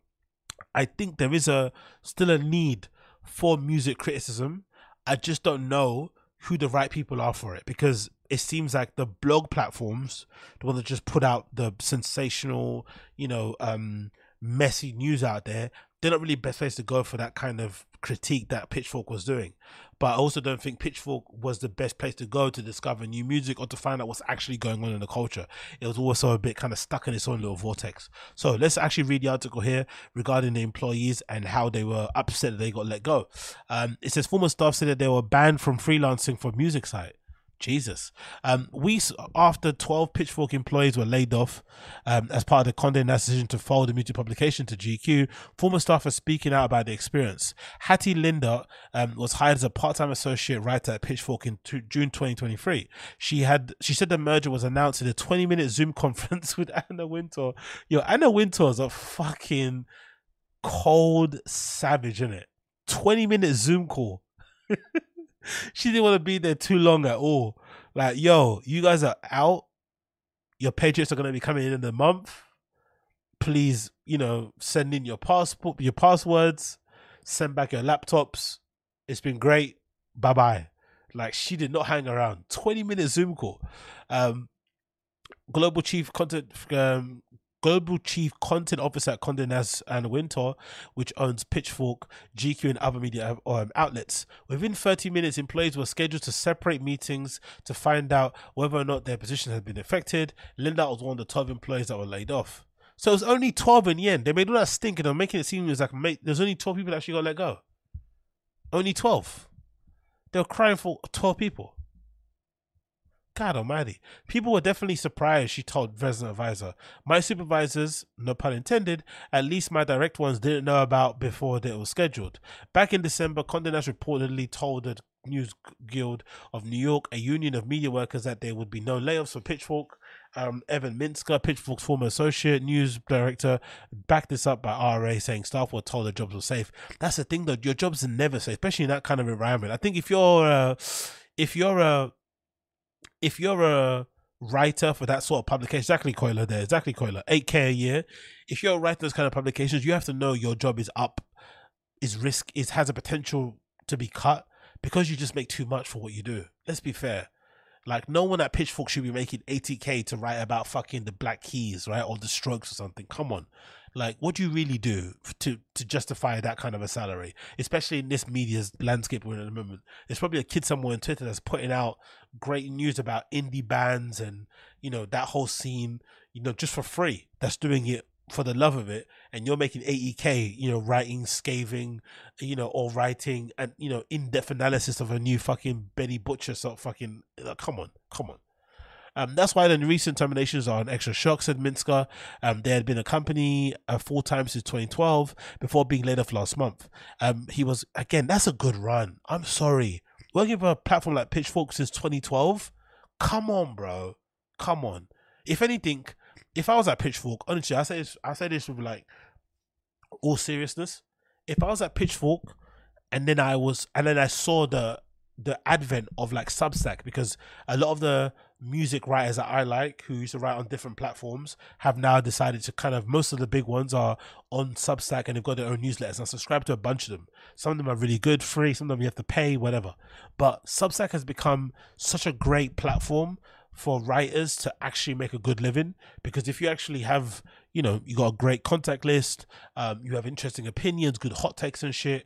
i think there is a still a need for music criticism. I just don't know who the right people are for it because it seems like the blog platforms, the ones that just put out the sensational, you know, um, messy news out there, they're not really best place to go for that kind of critique that Pitchfork was doing. But I also don't think Pitchfork was the best place to go to discover new music or to find out what's actually going on in the culture. It was also a bit kind of stuck in its own little vortex. So let's actually read the article here regarding the employees and how they were upset that they got let go. Um, it says former staff said that they were banned from freelancing for music site. Jesus. Um, weeks after 12 Pitchfork employees were laid off um, as part of the Condé Nast decision to follow the mutual publication to GQ, former staff are speaking out about the experience. Hattie Linder um, was hired as a part-time associate writer at Pitchfork in t- June 2023. She had she said the merger was announced in a 20-minute Zoom conference with Anna Wintour. Yo, Anna Wintour's a fucking cold savage, in it. 20-minute Zoom call. she didn't want to be there too long at all. Like, yo, you guys are out. Your paychecks are gonna be coming in in the month. Please, you know, send in your passport, your passwords, send back your laptops. It's been great. Bye bye. Like she did not hang around. Twenty minute Zoom call. Um, global chief content um, global chief content officer at Condé Nast and Wintour, which owns Pitchfork, GQ, and other media um, outlets. Within 30 minutes, employees were scheduled to separate meetings to find out whether or not their position had been affected. Linda was one of the 12 employees that were laid off. So it was only 12 in the end. They made all that stink and they're making it seem as like mate, there's only 12 people that actually got let go. Only 12. They were crying for 12 people. God almighty. People were definitely surprised, she told resident advisor. My supervisors, no pun intended, at least my direct ones didn't know about before it was scheduled. Back in December, Condé Nast reportedly told the News Guild of New York, a union of media workers, that there would be no layoffs for Pitchfork. Um, Evan Minsker, Pitchfork's former associate news director, backed this up by RA saying staff were told their jobs were safe. That's the thing, though. Your jobs are never safe, especially in that kind of environment. I think if you're, uh, if you're a if you're a writer for that sort of publication, exactly Coiler there, exactly Coiler, 8k a year. If you're writing those kind of publications, you have to know your job is up, is risk, is has a potential to be cut because you just make too much for what you do. Let's be fair. Like no one at Pitchfork should be making 80k to write about fucking the Black Keys, right, or the Strokes or something. Come on, like what do you really do to to justify that kind of a salary, especially in this media's landscape we're in at the moment? There's probably a kid somewhere on Twitter that's putting out great news about indie bands and you know that whole scene, you know, just for free. That's doing it for the love of it and you're making 80k you know writing scathing you know or writing and you know in-depth analysis of a new fucking benny butcher sort of fucking like, come on come on um, that's why the recent terminations are an extra shock, said Minsker. Um, they had been a company uh, full time since 2012 before being laid off last month. Um, he was, again, that's a good run. I'm sorry. Working for a platform like Pitchfork since 2012? Come on, bro. Come on. If anything, if I was at Pitchfork, honestly, I say this, I say this with like all seriousness. If I was at Pitchfork and then I was, and then I saw the the advent of like Substack because a lot of the music writers that I like who used to write on different platforms have now decided to kind of most of the big ones are on Substack and they've got their own newsletters. I subscribe to a bunch of them. Some of them are really good, free, some of them you have to pay, whatever. But Substack has become such a great platform for writers to actually make a good living because if you actually have you know you got a great contact list um, you have interesting opinions good hot takes and shit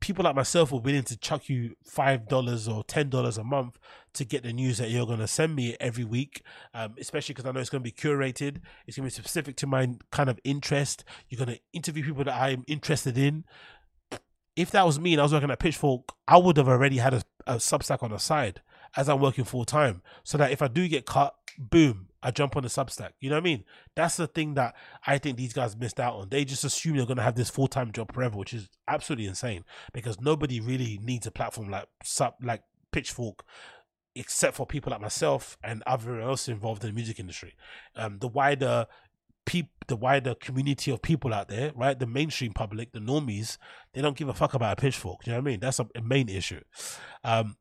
people like myself are willing to chuck you five dollars or ten dollars a month to get the news that you're going to send me every week um, especially because i know it's going to be curated. It's going to be specific to my kind of interest. You're going to interview people that i'm interested in. If that was me and i was working at pitchfork i would have already had a, a substack on the side as i'm working full time. So that if i do get cut boom I jump on the Substack. You know what I mean? That's the thing that I think these guys missed out on. They just assume they're going to have this full time job forever, which is absolutely insane because nobody really needs a platform like sub like Pitchfork except for people like myself and everyone else involved in the music industry. Um, the wider peop, the wider community of people out there, right? The mainstream public, the normies, they don't give a fuck about a pitchfork. You know what I mean? That's a, a main issue. Um,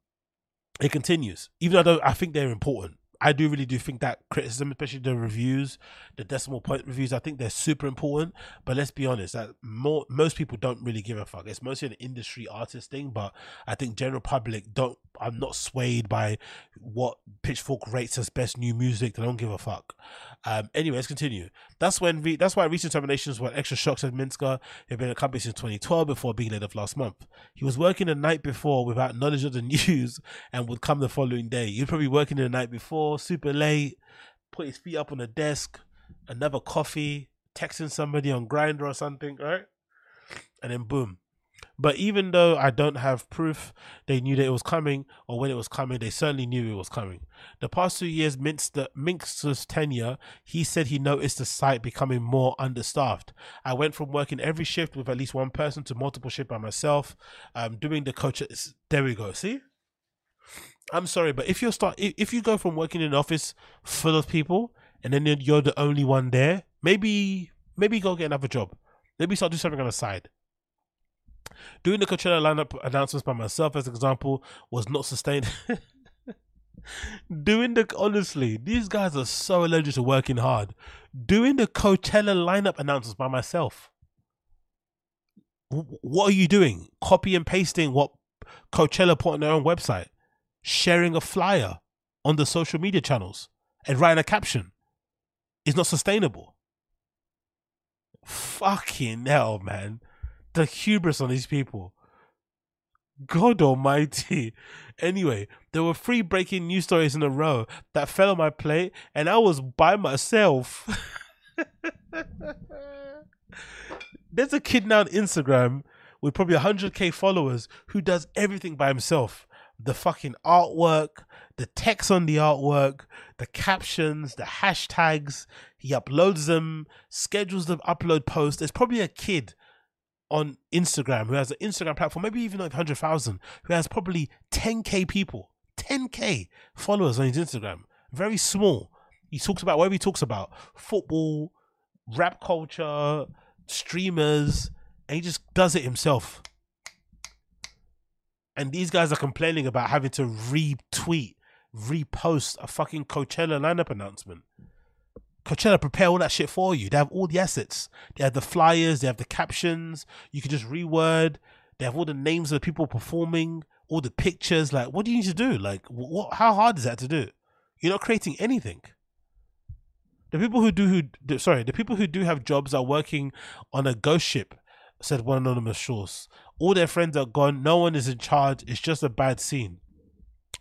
it continues, even though I think they're important. I do really do think that criticism, especially the reviews, the decimal point reviews, I think they're super important. But let's be honest, that more most people don't really give a fuck. It's mostly an industry artist thing, but I think general public don't. I'm not swayed by what Pitchfork rates as best new music. They don't give a fuck. Um, anyway, let's continue. That's when re- that's why recent terminations were extra shocks at Minsker. He'd been a company since 2012 before being laid off last month. He was working the night before without knowledge of the news and would come the following day. He'd probably working the night before super late, put his feet up on the desk, another coffee, texting somebody on Grindr or something, right? And then boom. But even though I don't have proof they knew that it was coming or when it was coming, they certainly knew it was coming. The past two years, Minsker, Minsker's tenure, he said he noticed the site becoming more understaffed. I went from working every shift with at least one person to multiple shifts by myself, um, doing the coach. There we go. See? I'm sorry, but if you start, if you go from working in an office full of people and then you're the only one there, maybe maybe go get another job. Maybe start doing something on the side. Doing the Coachella lineup announcements by myself, as an example, was not sustained. Doing the honestly, these guys are so allergic to working hard. Doing the Coachella lineup announcements by myself. What are you doing? Copy and pasting what Coachella put on their own website sharing a flyer on the social media channels and writing a caption is not sustainable. Fucking hell, man. The hubris on these people. God almighty. Anyway, there were three breaking news stories in a row that fell on my plate, and I was by myself. There's a kid now on Instagram with probably 100k followers who does everything by himself the fucking artwork, the text on the artwork, the captions, the hashtags. He uploads them, schedules the upload post. There's probably a kid on Instagram who has an Instagram platform, maybe even like 100,000, who has probably 10k people, 10k followers on his Instagram. Very small. He talks about whatever he talks about football, rap culture, streamers, and he just does it himself. And these guys are complaining about having to retweet, repost a fucking Coachella lineup announcement. Coachella prepare all that shit for you. They have all the assets. They have the flyers, they have the captions. You can just reword. They have all the names of the people performing, all the pictures. Like, what do you need to do? Like, what? How hard is that to do? You're not creating anything. The people who do who sorry, the people who do have jobs are working on a ghost ship, said one anonymous source. All their friends are gone. No one is in charge. It's just a bad scene.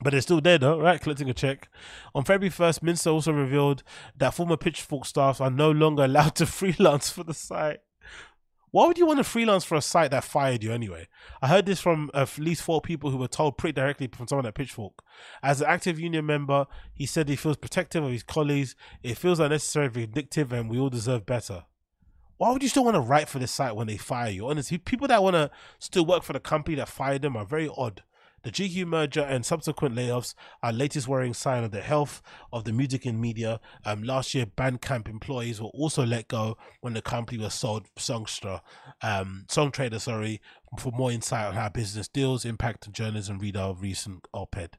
But they're still there though, right? Collecting a check. On February 1st, Minsker also revealed that former Pitchfork staff are no longer allowed to freelance for the site. Why would you want to freelance for a site that fired you anyway? I heard this from at least four people who were told pretty directly from someone at Pitchfork. As an active union member, he said he feels protective of his colleagues. It feels unnecessary, vindictive, and we all deserve better. Why would you still want to write for this site when they fire you? Honestly, people that want to still work for the company that fired them are very odd. The GQ merger and subsequent layoffs are latest worrying sign of the health of the music and media. Um, last year, Bandcamp employees were also let go when the company was sold Songster, um, Songtradr, sorry, for more insight on how business deals impact journalism. Read our recent op-ed.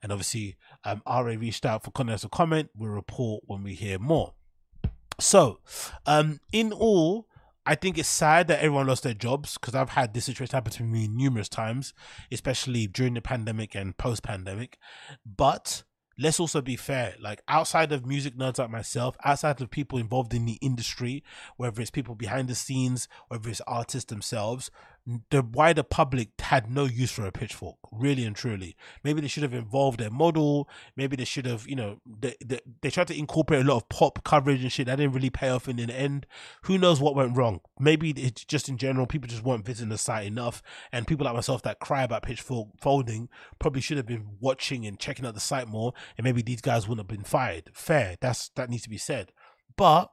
And obviously, um, RA reached out for comments or comment. We'll report when we hear more. So, um, in all, I think it's sad that everyone lost their jobs because I've had this situation happen to me numerous times, especially during the pandemic and post pandemic. But let's also be fair. Like outside of music nerds like myself, outside of people involved in the industry, whether it's people behind the scenes, whether it's artists themselves, the wider public had no use for a pitchfork, really and truly. Maybe they should have involved their model. Maybe they should have, you know, they, they, they tried to incorporate a lot of pop coverage and shit that didn't really pay off in the end. Who knows what went wrong? Maybe it's just in general, people just weren't visiting the site enough. And people like myself that cry about pitchfork folding probably should have been watching and checking out the site more. And maybe these guys wouldn't have been fired. Fair. That's that needs to be said. But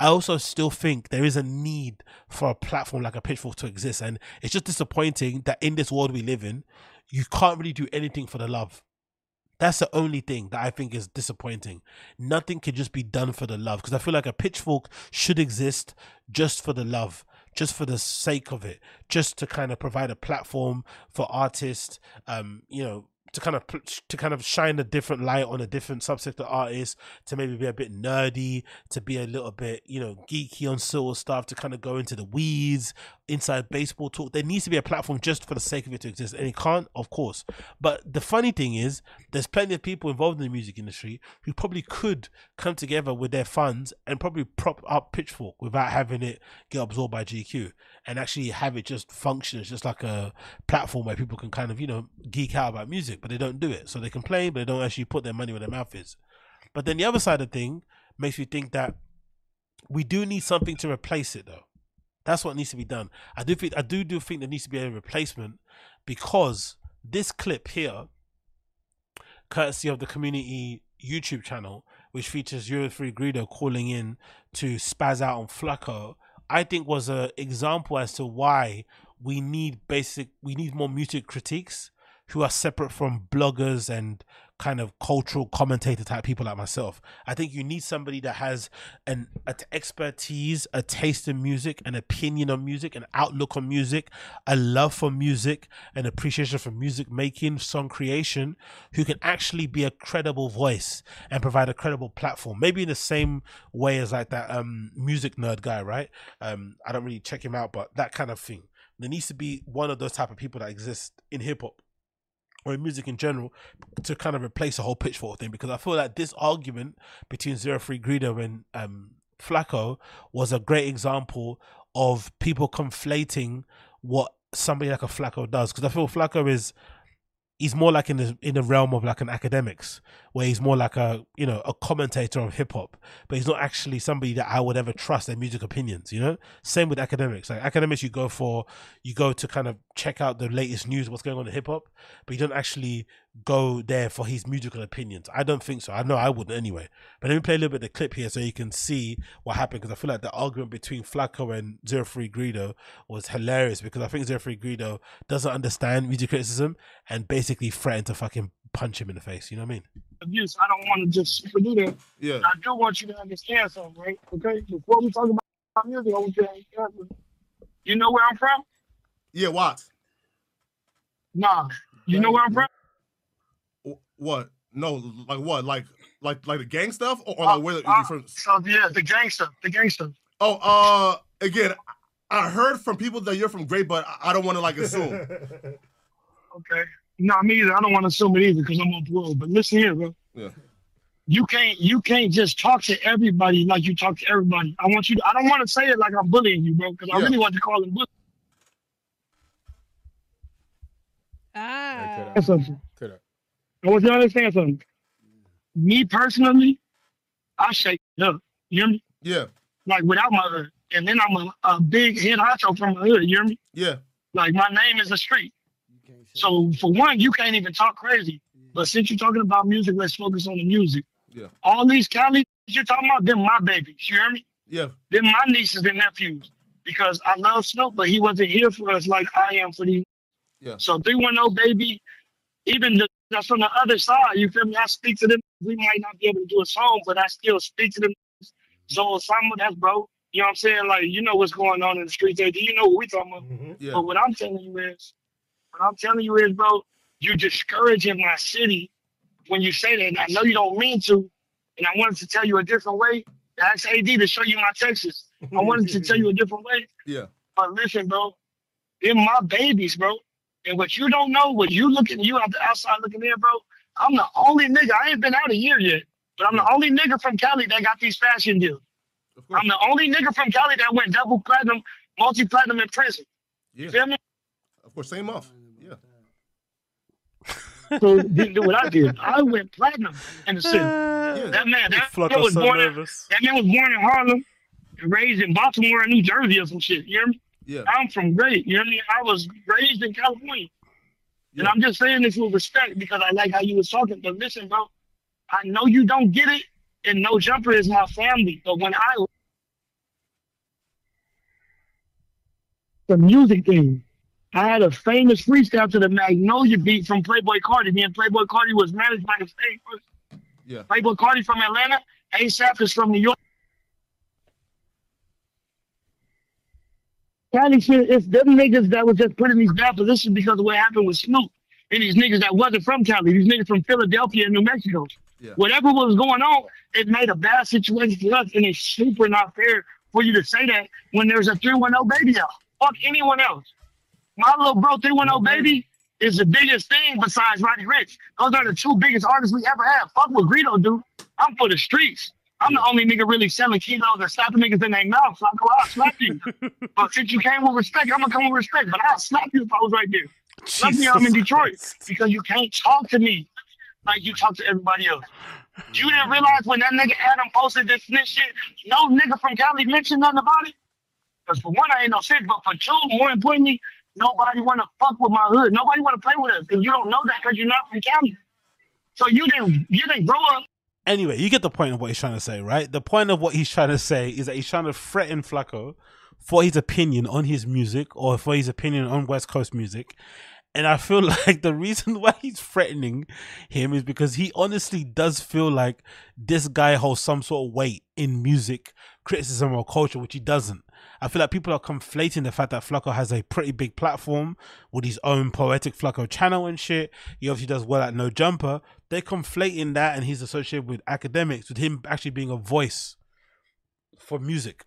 I also still think there is a need for a platform like a Pitchfork to exist. And it's just disappointing that in this world we live in, you can't really do anything for the love. That's the only thing that I think is disappointing. Nothing can just be done for the love because I feel like a pitchfork should exist just for the love, just for the sake of it, just to kind of provide a platform for artists, um, you know, to kind of to kind of shine a different light on a different subject of artists to maybe be a bit nerdy to be a little bit you know geeky on sort of stuff to kind of go into the weeds inside baseball talk. There needs to be a platform just for the sake of it to exist and it can't of course. But the funny thing is there's plenty of people involved in the music industry who probably could come together with their funds and probably prop up pitchfork without having it get absorbed by gq and actually have it just function as just like a platform where people can kind of you know geek out about music. But they don't do it. So they complain but they don't actually put their money where their mouth is. But then the other side of the thing makes me think that we do need something to replace it though. That's what needs to be done. I do think i do do think there needs to be a replacement because this clip here courtesy of the community youtube channel which features Zero Three Greedo calling in to spaz out on Flakko I think was an example as to why we need basic we need more music critiques who are separate from bloggers and kind of cultural commentator type people like myself. I think you need somebody that has an, an expertise, a taste in music, an opinion on music, an outlook on music, a love for music, an appreciation for music making, song creation, who can actually be a credible voice and provide a credible platform. Maybe in the same way as like that um music nerd guy, right? Um I don't really check him out, but that kind of thing. There needs to be one of those type of people that exist in hip hop or in music in general to kind of replace the whole pitchfork thing because I feel like this argument between Zero Three Greedo and um, Flakko was a great example of people conflating what somebody like a Flakko does because I feel Flakko is he's more like in the in the realm of like an Akademiks where he's more like a you know a commentator of hip hop, but he's not actually somebody that I would ever trust their music opinions. You know, same with Akademiks. Like Akademiks, you go for you go to kind of check out the latest news, what's going on in hip hop, but you don't actually go there for his musical opinions. I don't think so. I know I wouldn't anyway. But let me play a little bit of the clip here so you can see what happened because I feel like the argument between Flakko and Zero Three Greedo was hilarious because I think Zero Three Greedo doesn't understand music criticism and basically threatened to fucking punch him in the face. You know what I mean? Abuse. I don't want to just do that. Yeah. I do want you to understand something, right? Okay. Before we talk about music, I want you to understand. You know where I'm from? Yeah, Watts. Nah. You know where I'm from? What? No, like what? Like like like the gang stuff or, or like where Uh, you from? So yeah, the gangster, the gangster. Oh, uh, again, I heard from people that you're from Great, but I- I don't want to like assume. Okay. No, me either. I don't want to assume it either because I'm on parole. But listen here, bro. Yeah. You can't you can't just talk to everybody like you talk to everybody. I want you to, I don't want to say it like I'm bullying you, bro, because I really want to call him bullying. Ah. something. I want you to understand something. Me personally, I shake it up. You hear me? Yeah, Like without my hood. And then I'm a, a big head honcho from my hood. You hear me? yeah, Like my name is a street. So for one, you can't even talk crazy. But since you're talking about music, let's focus on the music. Yeah. All these Cali you're talking about, them my babies. You hear me? yeah, Them my nieces and nephews. Because I love Snoop, but he wasn't here for us like I am for these. Yeah. So 310 baby, even the, that's on the other side, you feel me? I speak to them. We might not be able to do a song, but I still speak to them. So Osama, that's bro. You know what I'm saying? Like, you know what's going on in the streets. Do You know what we talking about. Mm-hmm. yeah. But what I'm telling you is, what I'm telling you is, bro, you're discouraging my city when you say that. And I know you don't mean to, and I wanted to tell you a different way. Ask AD to show you my Texas. I wanted to tell you a different way. Yeah. But listen, bro, they're my babies, bro. And what you don't know, what you looking, you out the outside looking in, bro. I'm the only nigga. I ain't been out a year yet, but I'm the only nigga from Cali that got these fashion deals. I'm the only nigga from Cali that went double platinum, multi platinum in prison. You feel me? of course, same month. Yeah, So didn't do what I did. I went platinum in the city. That man, that Flakko was so born in, that man was born in Harlem and raised in Baltimore and New Jersey or some shit. You hear me? yeah, I'm from great. You know what I mean? I was raised in California. And I'm just saying this with respect because I like how you was talking. But listen, bro, I know you don't get it, and No Jumper is my family. But when I the music thing, I had a famous freestyle to the Magnolia beat from Playboi Carti. Me and Playboi Carti was managed by the state. yeah, Playboi Carti from Atlanta, ASAP is from New York. Cali shit, it's them niggas that was just put in these bad positions because of what happened with Snoop. And these niggas that wasn't from Cali, these niggas from Philadelphia and New Mexico. Yeah. Whatever was going on, it made a bad situation for us, and it's super not fair for you to say that when there's a 310 baby out. Fuck anyone else. My little bro 310 mm-hmm. baby is the biggest thing besides Roddy Ricch. Those are the two biggest artists we ever had. Fuck what Greedo do. I'm for the streets. I'm the only nigga really selling kilos and slapping niggas in their mouth. So I go, I'll slap you. but since you came with respect, I'm gonna come with respect. But I'll slap you if I was right there. Luckily, I'm in Detroit because you can't talk to me like you talk to everybody else. You didn't realize when that nigga Adam posted this, this shit, no nigga from Cali mentioned nothing about it? Because for one, I ain't no shit, but for two, more importantly, nobody want to fuck with my hood. Nobody want to play with us because you don't know that because you're not from Cali. So you didn't, you didn't grow up Anyway, you get the point of what he's trying to say, right? The point of what he's trying to say is that he's trying to threaten Flakko for his opinion on his music or for his opinion on West Coast music. And I feel like the reason why he's threatening him is because he honestly does feel like this guy holds some sort of weight in music criticism or culture, which he doesn't. I feel like people are conflating the fact that Flakko has a pretty big platform with his own Poetik Flakko channel and shit. He obviously does well at No Jumper. They're conflating that and he's associated with Akademiks, with him actually being a voice for music.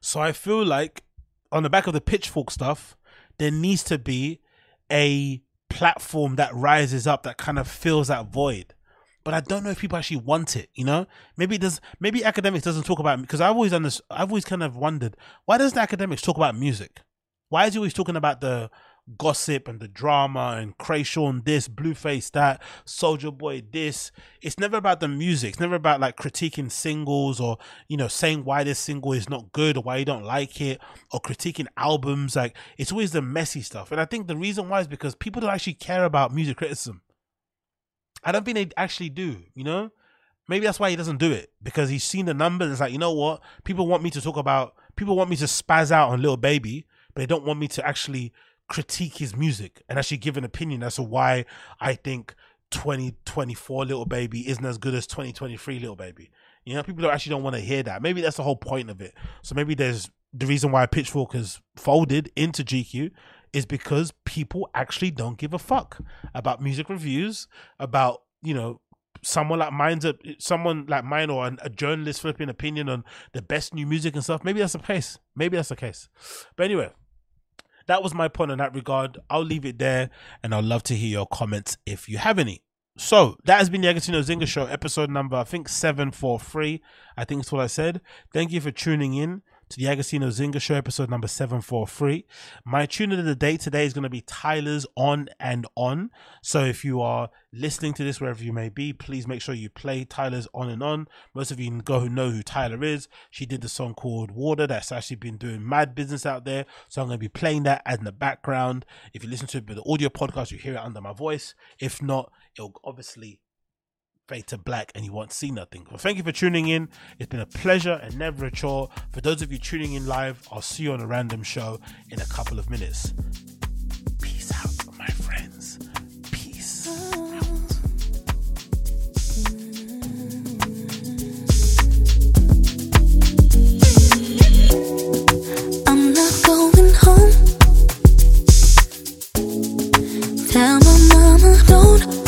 So I feel like on the back of the pitchfork stuff, there needs to be a platform that rises up that kind of fills that void. But I don't know if people actually want it. You know, maybe does. Maybe Akademiks doesn't talk about because I've always I've always kind of wondered why doesn't Akademiks talk about music? Why is he always talking about the gossip and the drama and Kreayshawn this, Blueface that, Soulja Boy this. It's never about the music. It's never about like critiquing singles or, you know, saying why this single is not good or why you don't like it or critiquing albums. Like it's always the messy stuff. And I think the reason why is because people don't actually care about music criticism. I don't think they actually do, you know? Maybe that's why he doesn't do it because he's seen the numbers. It's like, you know what? People want me to talk about, people want me to spaz out on Lil Baby, but they don't want me to actually critique his music and actually give an opinion as to why I think 2024 Lil Baby isn't as good as 2023 Lil Baby. You know, people actually don't want to hear that. Maybe that's the whole point of it. So maybe there's the reason why Pitchfork has folded into GQ is because people actually don't give a fuck about music reviews, about, you know, someone like mine's a someone like mine or a, a journalist flipping opinion on the best new music and stuff. Maybe that's the case. Maybe that's the case. But anyway, that was my point in that regard. I'll leave it there and I'd love to hear your comments if you have any. So that has been the Agostinho Zinga Show, episode number I think seven four three. I think that's what I said. Thank you for tuning in to the Agostinho Zinga Show, episode number 743. My tune of the day today is going to be Tyla's On and On. So if you are listening to this wherever you may be, please make sure you play Tyla's On and On. Most of you go who know who Tyler is. She did the song called Water that's actually been doing mad business out there. So I'm going to be playing that as in the background. If you listen to it with the audio podcast, you hear it under my voice. If not, it'll obviously fade to black and you won't see nothing. Well, thank you for tuning in. It's been a pleasure and never a chore. For those of you tuning in live, I'll see you on a random show in a couple of minutes. Peace out, my friends. Peace. I'm not going home. Tell my mama don't